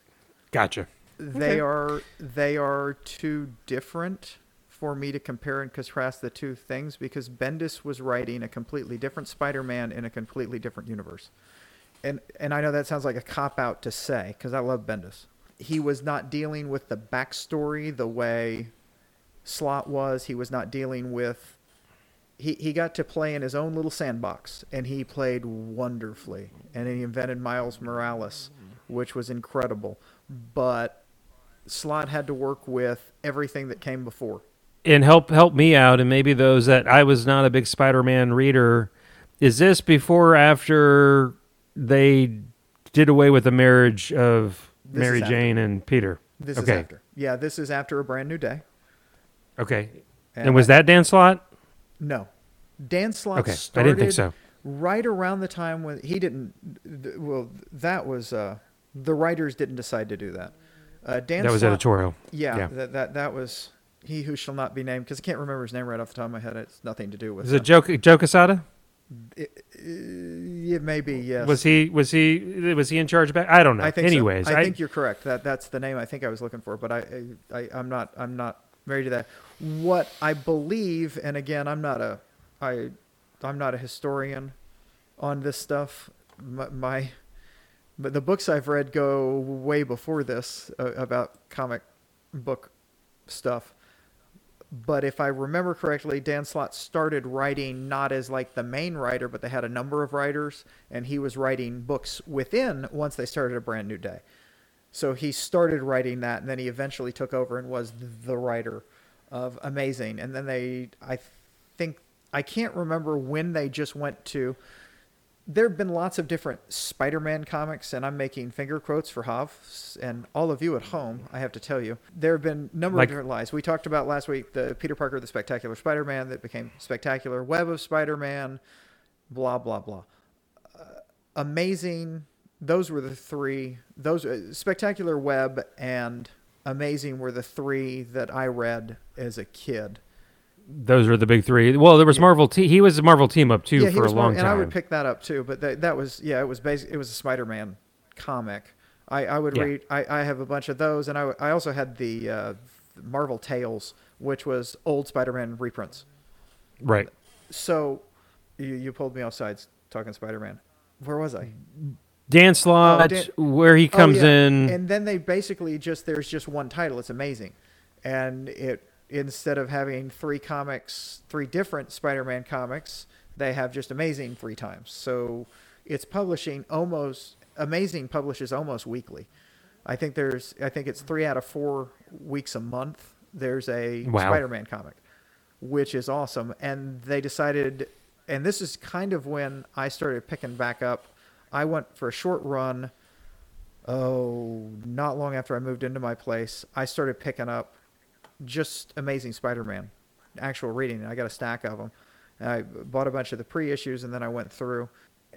Gotcha. They Okay. are they are too different for me to compare and contrast the two things because Bendis was writing a completely different Spider-Man in a completely different universe. And and I know that sounds like a cop out to say because I love Bendis. He was not dealing with the backstory the way Slott was. He was not dealing with he, he got to play in his own little sandbox and he played wonderfully and he invented Miles Morales which was incredible but Slott had to work with everything that came before And help help me out, and maybe those that I was not a big Spider-Man reader. Is this before or after they did away with the marriage of This Mary. Jane and Peter? this okay. is after yeah this is after a brand new day Okay. And, was that Dan Slott? no Dan Slott Okay, I didn't think so. right around the time when he didn't well that was uh the writers didn't decide to do that uh, Dan That was Slott- editorial. Yeah, Yeah. That, that that was he who shall not be named because I can't remember his name right off the top of my head. It's nothing to do with. Is it Joe Joe Quesada? It, it may be yes. Was he was he was he in charge back? I don't know. I think. so. Anyways, I, think you're correct. That that's the name I think I was looking for, but I, I I'm not I'm not married to that. What I believe, and again, I'm not a I I'm not a historian on this stuff. My, my but the books I've read go way before this uh, about comic book stuff. But if I remember correctly, Dan Slott started writing not as like the main writer, but they had a number of writers, and he was writing books within once they started a brand new day. So he started writing that, and then he eventually took over and was the writer of Amazing. And then they, I think, I can't remember when they just went to. There have been lots of different Spider-Man comics, and I'm making finger quotes for Hav and all of you at home. I have to tell you, there have been a number Like- of different lies. We talked about last week the Peter Parker, the Spectacular Spider-Man that became Spectacular Web of Spider-Man, blah blah blah. Uh, amazing. Those were the three. Those uh, Spectacular Web and Amazing were the three that I read as a kid. those were the big three. Well, there was Marvel. Te- he was a Marvel team up too yeah, for a was more- long and I would pick that up too. But that, that was yeah, it was basic. It was a Spider-Man comic. I, I would Yeah. read. I, I have a bunch of those, and I, I also had the uh, Marvel Tales, which was old Spider-Man reprints. right. So you, you pulled me off sides talking Spider-Man. Where was I? Dan Slott, Dan- where he oh, comes Oh, yeah. in. and then they basically just there's just one title. It's amazing, and it instead of having three comics, three different Spider-Man comics, they have just amazing three times. So it's publishing almost amazing publishes almost weekly. I think there's I think it's three out of four weeks a month. There's a Wow. Spider-Man comic, which is awesome. And they decided, and this is kind of when I started picking back up. I went for a short run oh, not long after I moved into my place, I started picking up just Amazing Spider-Man, actual reading. I got a stack of them. I bought a bunch of the pre-issues, and then I went through,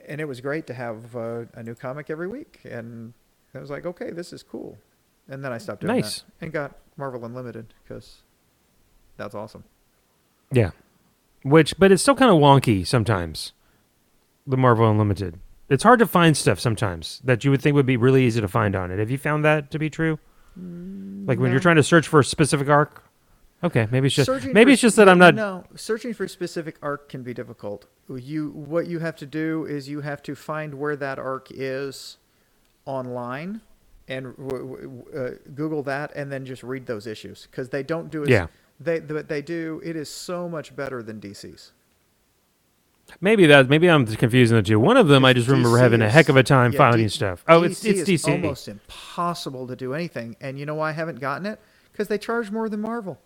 and it was great to have uh, a new comic every week. And I was like, okay, this is cool. And then I stopped doing Nice. that and got Marvel Unlimited because that's awesome. yeah. Which, but it's still kind of wonky sometimes. The Marvel Unlimited. It's hard to find stuff sometimes that you would think would be really easy to find on it. Have you found that to be true? Like when no. you're trying to search for a specific arc. Okay, maybe it's just Searching maybe for it's just that I'm not. No, searching for a specific arc can be difficult. You what you have to do is you have to find where that arc is online, and w- w- uh, Google that, and then just read those issues because they don't do it. Yeah. they but they do. It is so much better than DC's. Maybe that. Maybe I'm confusing the two. One of them, I just remember DC having a heck of a time yeah, finding D- stuff. Oh, it's DC it's is DC. almost impossible to do anything. And you know why I haven't gotten it? Because they charge more than Marvel.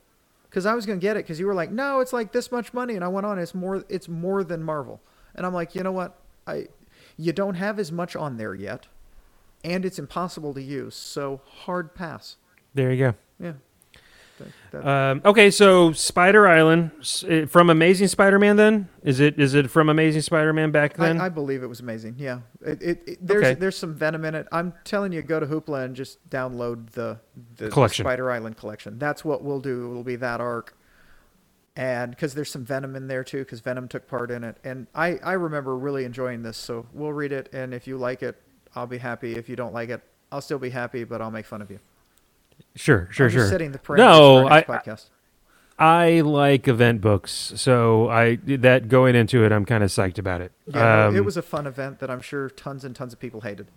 Because I was going to get it because you were like, no, it's like this much money, and I went on. It's more. It's more than Marvel. And I'm like, you know what? I, you don't have as much on there yet, and it's impossible to use. So hard pass. There you go. Yeah. That- Um, okay, so Spider Island uh, from Amazing Spider-Man. Then is it is it from Amazing Spider-Man back then? I, I believe it was amazing. Yeah, it, it, it- there's Okay. there's some venom in it. I'm telling you, go to Hoopla and just download the the, the Collection. Spider Island collection. That's what we'll do. It'll be that arc, and because there's some venom in there too, because Venom took part in it, and I I remember really enjoying this. So we'll read it, and if you like it, I'll be happy. If you don't like it, I'll still be happy, but I'll make fun of you. Sure, sure, I'm sure. Setting the parameters No, for our next I- podcast. I like event books, so I that going into it, I'm kind of psyched about it. Yeah, no, it Um, was a fun event that I'm sure tons and tons of people hated.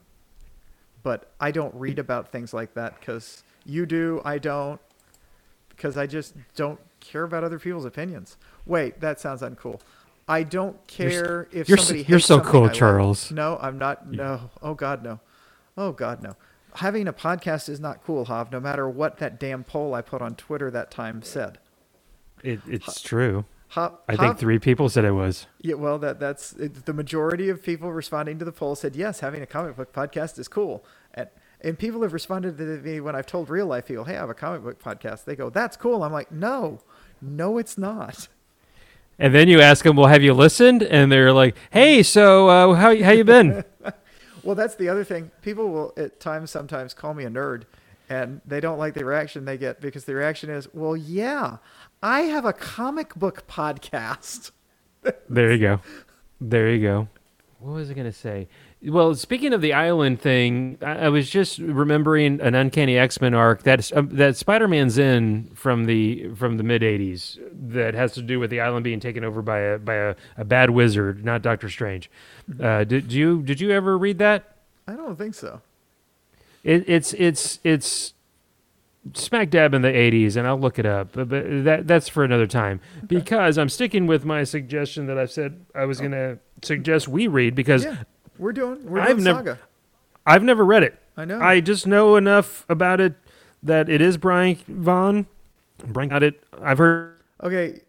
But I don't read about things like that because you do, I don't, because I just don't care about other people's opinions. Wait, that sounds uncool. I don't You're care if you're somebody you're so cool, I like. Charles. No, I'm not. No. Oh God, no. Oh God, no. Having a podcast is not cool, Hav. No matter what that damn poll I put on Twitter that time said. it, it's true. Hav, I think three people said it was. Yeah, well, that that's it, the majority of people responding to the poll said yes, having a comic book podcast is cool, and and people have responded to me when I've told real life people, hey, I have a comic book podcast. They go, that's cool. I'm like, no, no, it's not. And then you ask them, "Well, have you listened?" And they're like, "Hey, so uh, how how you been?" Well, that's the other thing. People will at times sometimes call me a nerd, and they don't like the reaction they get because the reaction is, well, yeah, I have a comic book podcast. There you go. There you go. What was I going to say? Well, speaking of the island thing, I, I was just remembering an Uncanny X Men arc that um, that Spider Man's in from the from the mid '80s that has to do with the island being taken over by a by a, a bad wizard, not Doctor Strange. Uh, did you did you ever read that? I don't think so. It, it's it's it's smack dab in the 80s and I'll look it up but, but that that's for another time because I'm sticking with my suggestion that I said I was going to suggest we read because Yeah, we're doing we're I've doing never- Saga. I've never read it. I know. I just know enough about it that it is Brian Vaughan. Brian got it. I've heard okay,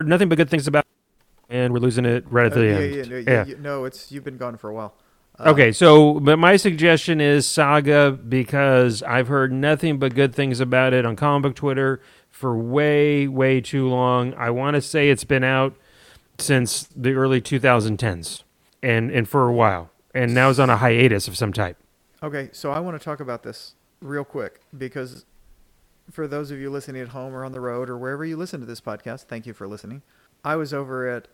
nothing but good things about it, and we're losing it right at Uh, the end. yeah, no, yeah, yeah, no, it's you've been gone for a while. Uh, Okay, so but my suggestion is Saga because I've heard nothing but good things about it on comic book Twitter for way, way too long. I want to say it's been out since the early 2010s, and and for a while, and now is on a hiatus of some type. Okay, so I want to talk about this real quick because for those of you listening at home or on the road or wherever you listen to this podcast, thank you for listening. I was over at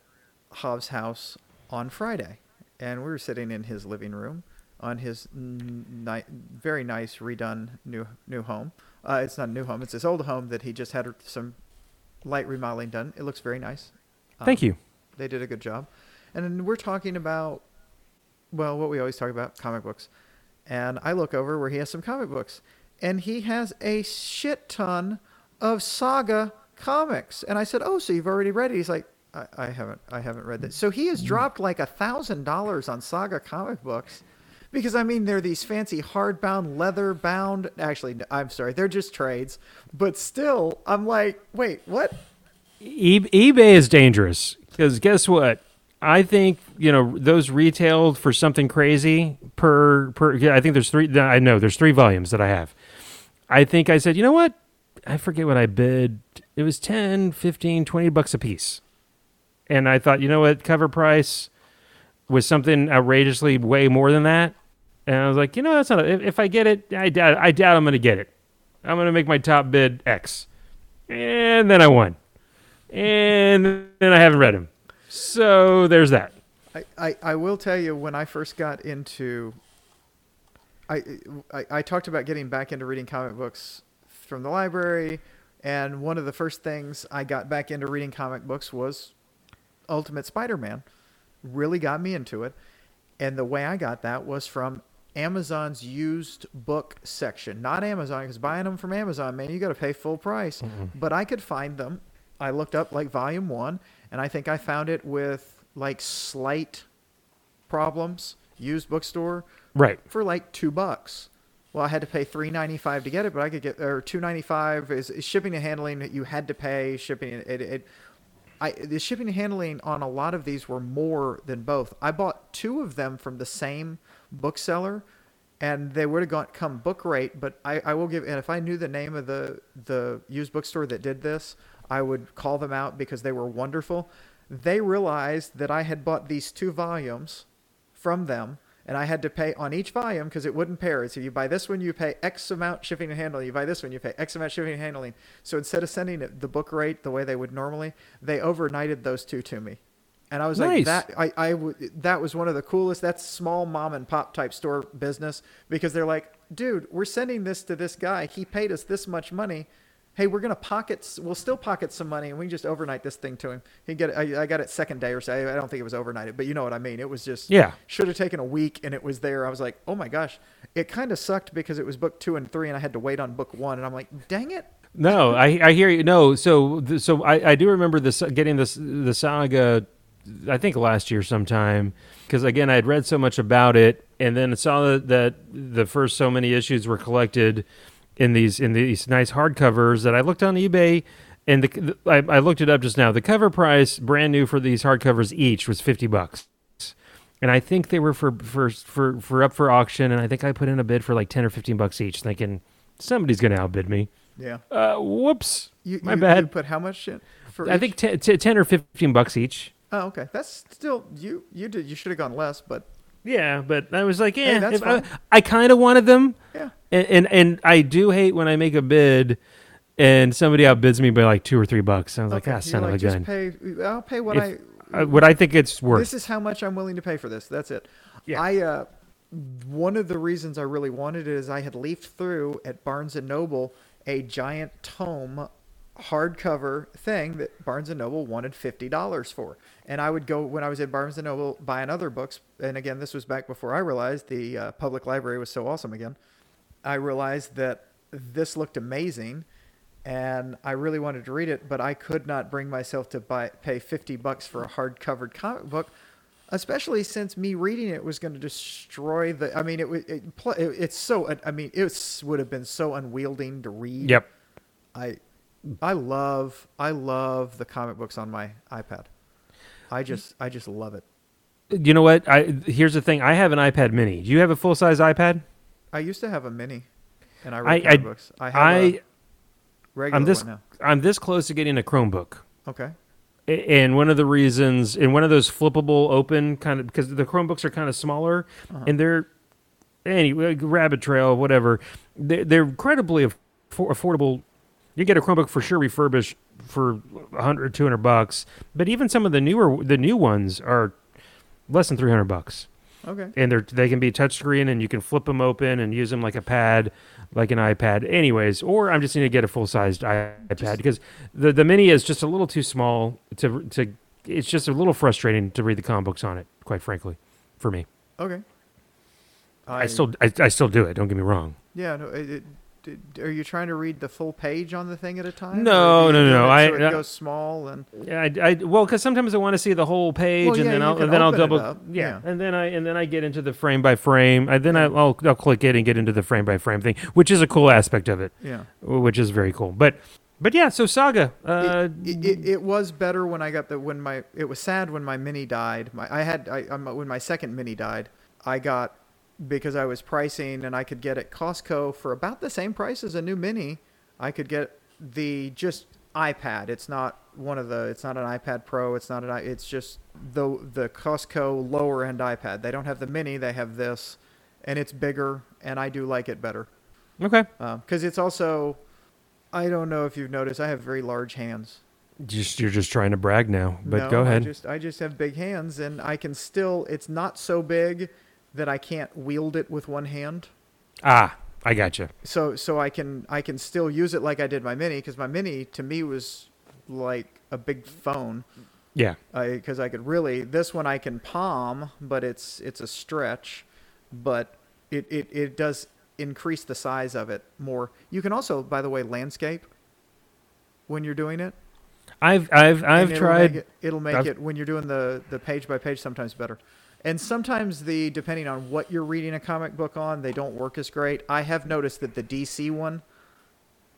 Hav's house on Friday, and we were sitting in his living room on his ni- very nice redone new new home. Uh, it's not a new home; it's his old home that he just had some light remodeling done. It looks very nice. Thank Um, you. They did a good job. And we're talking about, well, what we always talk about comic books. And I look over where he has some comic books. And he has a shit ton of saga comics. And I said, Oh, so you've already read it? He's like, I, haven't. I haven't read that. So he has dropped like a thousand dollars on saga comic books. Because I mean, they're these fancy hardbound, leather bound. Actually, I'm sorry, they're just trades. But still, I'm like, wait, what? E- eBay is dangerous because guess what? I think you know those retailed for something crazy per per. Yeah, I think there's three. I know there's three volumes that I have. I think I said, you know what? I forget what I bid. It was 10, 15, 20 bucks a piece. And I thought, you know what? Cover price was something outrageously way more than that. And I was like, you know, that's not. If, if I get it, I doubt. I doubt I'm going to get it. I'm going to make my top bid X, and then I won and then I haven't read him. So there's that. I, I, I will tell you when I first got into I, I I talked about getting back into reading comic books from the library and one of the first things I got back into reading comic books was Ultimate Spider-Man. Really got me into it. And the way I got that was from Amazon's used book section. Not Amazon because buying them from Amazon, man, you got to pay full price. But I could find them. I looked up like volume 1 and I think I found it with like slight problems used bookstore Right. for like two bucks. Well, I had to pay three ninety five to get it, but I could get or two ninety five is, is shipping and handling that you had to pay shipping. It, it, I the shipping and handling on a lot of these were more than both. I bought two of them from the same bookseller, and they would have gone come book rate. But I, I will give and if I knew the name of the the used bookstore that did this, I would call them out because they were wonderful. They realized that I had bought these two volumes from them and I had to pay on each volume because it wouldn't pair. So you buy this one, you pay X amount shipping and handling. You buy this one, you pay X amount shipping and handling. So instead of sending it the book rate the way they would normally, they overnighted those two to me. And I was like, Nice. that I, I w- that was one of the coolest. That's small mom and pop type store business because they're like, dude, we're sending this to this guy. He paid us this much money. Hey, we're gonna pocket. We'll still pocket some money, and we can just overnight this thing to him. He get it. I, I got it second day or so. I don't think it was overnighted, but you know what I mean. It was just Yeah. should have taken a week and it was there. I was like, oh my gosh. It kind of sucked because it was book two and three and I had to wait on book one. And I'm like, dang it. No, I, I hear you. No, so so I, I do remember this getting this the saga. I think last year sometime because again I had read so much about it and then saw that, that the first so many issues were collected in these in these nice hardcovers that I looked on eBay and the, the I, I looked it up just now. The cover price, brand new for these hardcovers each, was fifty bucks. And I think they were for for for for up for auction, and I think I put in a bid for like ten or fifteen bucks each, thinking somebody's going to outbid me. Yeah. Uh, whoops. You, My you, bad. You put how much in? For I each? think t- t- 10 or 15 bucks each. Oh, okay. That's still you. You did. You should have gone less, but Yeah, but I was like, yeah, that's if I. I kind of wanted them. yeah. And, and and I do hate when I make a bid and somebody outbids me by like two or three bucks. I was like, Okay. ah, You're son like, of a gun. Pay. I'll pay what If- I. Uh, what I think it's worth. This is how much I'm willing to pay for this. That's it. Yeah. I uh, one of the reasons I really wanted it is I had leafed through at Barnes and Noble a giant tome hardcover thing that Barnes and Noble wanted fifty dollars for, and I would go when I was at Barnes and Noble buying other books. And again, this was back before I realized the uh, public library was so awesome again. I realized that this looked amazing and I really wanted to read it, but I could not bring myself to buy pay 50 bucks for a hard-covered comic book, especially since me reading it was going to destroy the I mean it, it, it it's so I mean it would have been so unwielding to read. yep. I I love I love the comic books on my iPad. I just I just love it. You know what? I here's the thing. I have an iPad Mini. Do you have a full size iPad? I used to have a mini and I I- read I- comic books. I have a I regular I'm this one now. I'm this close to getting a Chromebook. Okay. And one of the reasons, and one of those flippable open kind of, because the Chromebooks are kind of smaller, Uh-huh. and they're anyway, Rabbit Trail, whatever. They're, they're incredibly affordable. You get a Chromebook for sure refurbished for 100, 200 bucks, but even some of the newer, the new ones are less than 300 bucks. Okay. And they're they can be touchscreen, and you can flip them open and use them like a pad, like an iPad. Anyways, or I'm just going to get a full sized iPad Just- because the the mini is just a little too small to to. It's just a little frustrating to read the comic books on it, quite frankly, for me. Okay. I, still I, I still do it. Don't get me wrong. Yeah, no. It, it, are you trying to read the full page on the thing at a time? No, Or do you no, no, it I- So it I- goes small and Yeah, I, I well, because sometimes I want to see the whole page, Well, and yeah, then I'll and then I'll double yeah, yeah. and then I and then I get into the frame by frame. I, then I, I'll I'll click it and get into the frame by frame thing, which is a cool aspect of it, yeah. which is very cool. But but yeah, so Saga. Uh, it, it, it was better when I got the when my it was sad when my mini died. My I had I um, when my second mini died, I got because I was pricing and I could get at Costco for about the same price as a new mini. I could get the just iPad. It's not one of the. It's not an iPad Pro. It's not an. i- It's just the the Costco lower end iPad. They don't have the mini. They have this, and it's bigger. And I do like it better okay, um, because it's also. I don't know if you've noticed. I have very large hands. just you're just trying to brag now, but No, go ahead. I just I just have big hands and I can still it's not so big that I can't wield it with one hand. ah, I got you. So so I can I can still use it like I did my mini because my mini to me was like a big phone Yeah, because I could really this one I can palm but it's it's a stretch but it, it, it does increase the size of it more. You can also by the way landscape when you're doing it. I've I've I've it'll tried. Make it, it'll make I've- it when you're doing the the page by page sometimes better, and sometimes the depending on what you're reading a comic book on, they don't work as great. I have noticed that the DC one,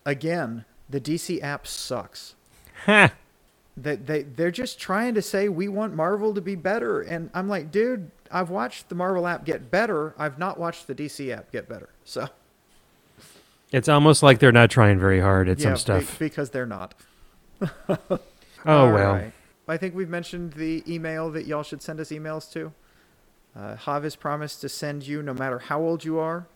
again, the DC app sucks. Ha! They they they're just trying to say we want Marvel to be better, and I'm like, dude, I've watched the Marvel app get better. I've not watched the DC app get better. So It's almost like they're not trying very hard at yeah, some be- stuff. because they're not. oh well. right. I think we've mentioned the email that y'all should send us emails to. Uh, Hav has promised to send you, no matter how old you are,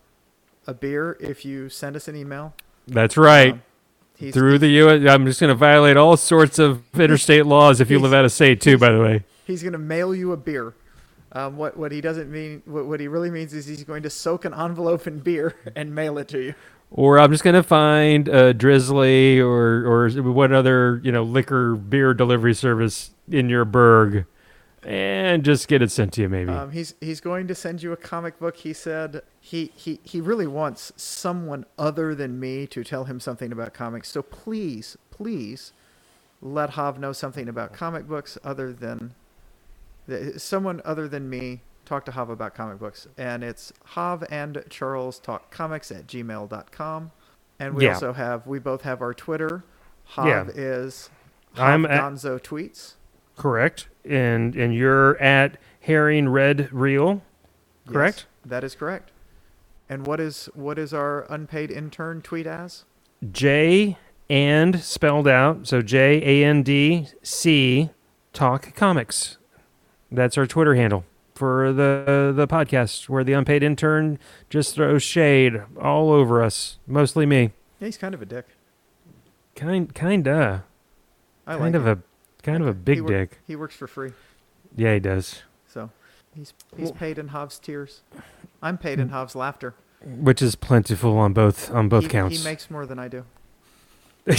a beer if you send us an email. That's right. Um, Through the U.S., I'm just going to violate all sorts of interstate laws if you live out of state too. By the way, he's going to mail you a beer. Um, what what he doesn't mean, what, what he really means is he's going to soak an envelope in beer and mail it to you. or I'm just going to find a Drizzly or or what other you know liquor beer delivery service in your burg, and just get it sent to you. Maybe. Um, he's he's going to send you a comic book. He said he, he he really wants someone other than me to tell him something about comics. So please, please, let Hav know something about comic books other than th- someone other than me. Talk to Hav about comic books, and it's Hav and Charles talk comics at gmail.com. And we Yeah. also have we both have our Twitter. Hav Yeah. is I'm Hav at- Gonzo tweets. Correct. And and you're at Herring Red Reel. Yes, Correct? that is correct. And what is what is our unpaid intern tweet as? J and spelled out. So J A N D C Talk Comics. That's our Twitter handle for the the podcast where the unpaid intern just throws shade all over us, mostly me. Yeah, he's kind of a dick. Kind kinda. I kind like of a kind of a He big wor- dick. He works for free, Yeah, he does. so he's he's Well- paid in Hav's tears. I'm paid in Hav's laughter. Which is plentiful on both on both he, counts. He makes more than I do.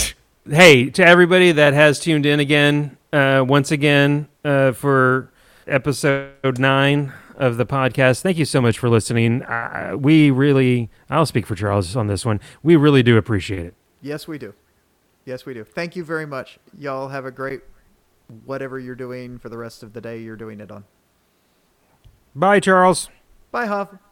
hey, to everybody that has tuned in again, uh, once again, uh, for episode nine of the podcast, thank you so much for listening. Uh, we really, I'll speak for Charles on this one. We really do appreciate it. Yes, we do. Yes, we do. Thank you very much. Y'all have a great whatever you're doing for the rest of the day. You're doing it on. Bye, Charles. Bye, Hav.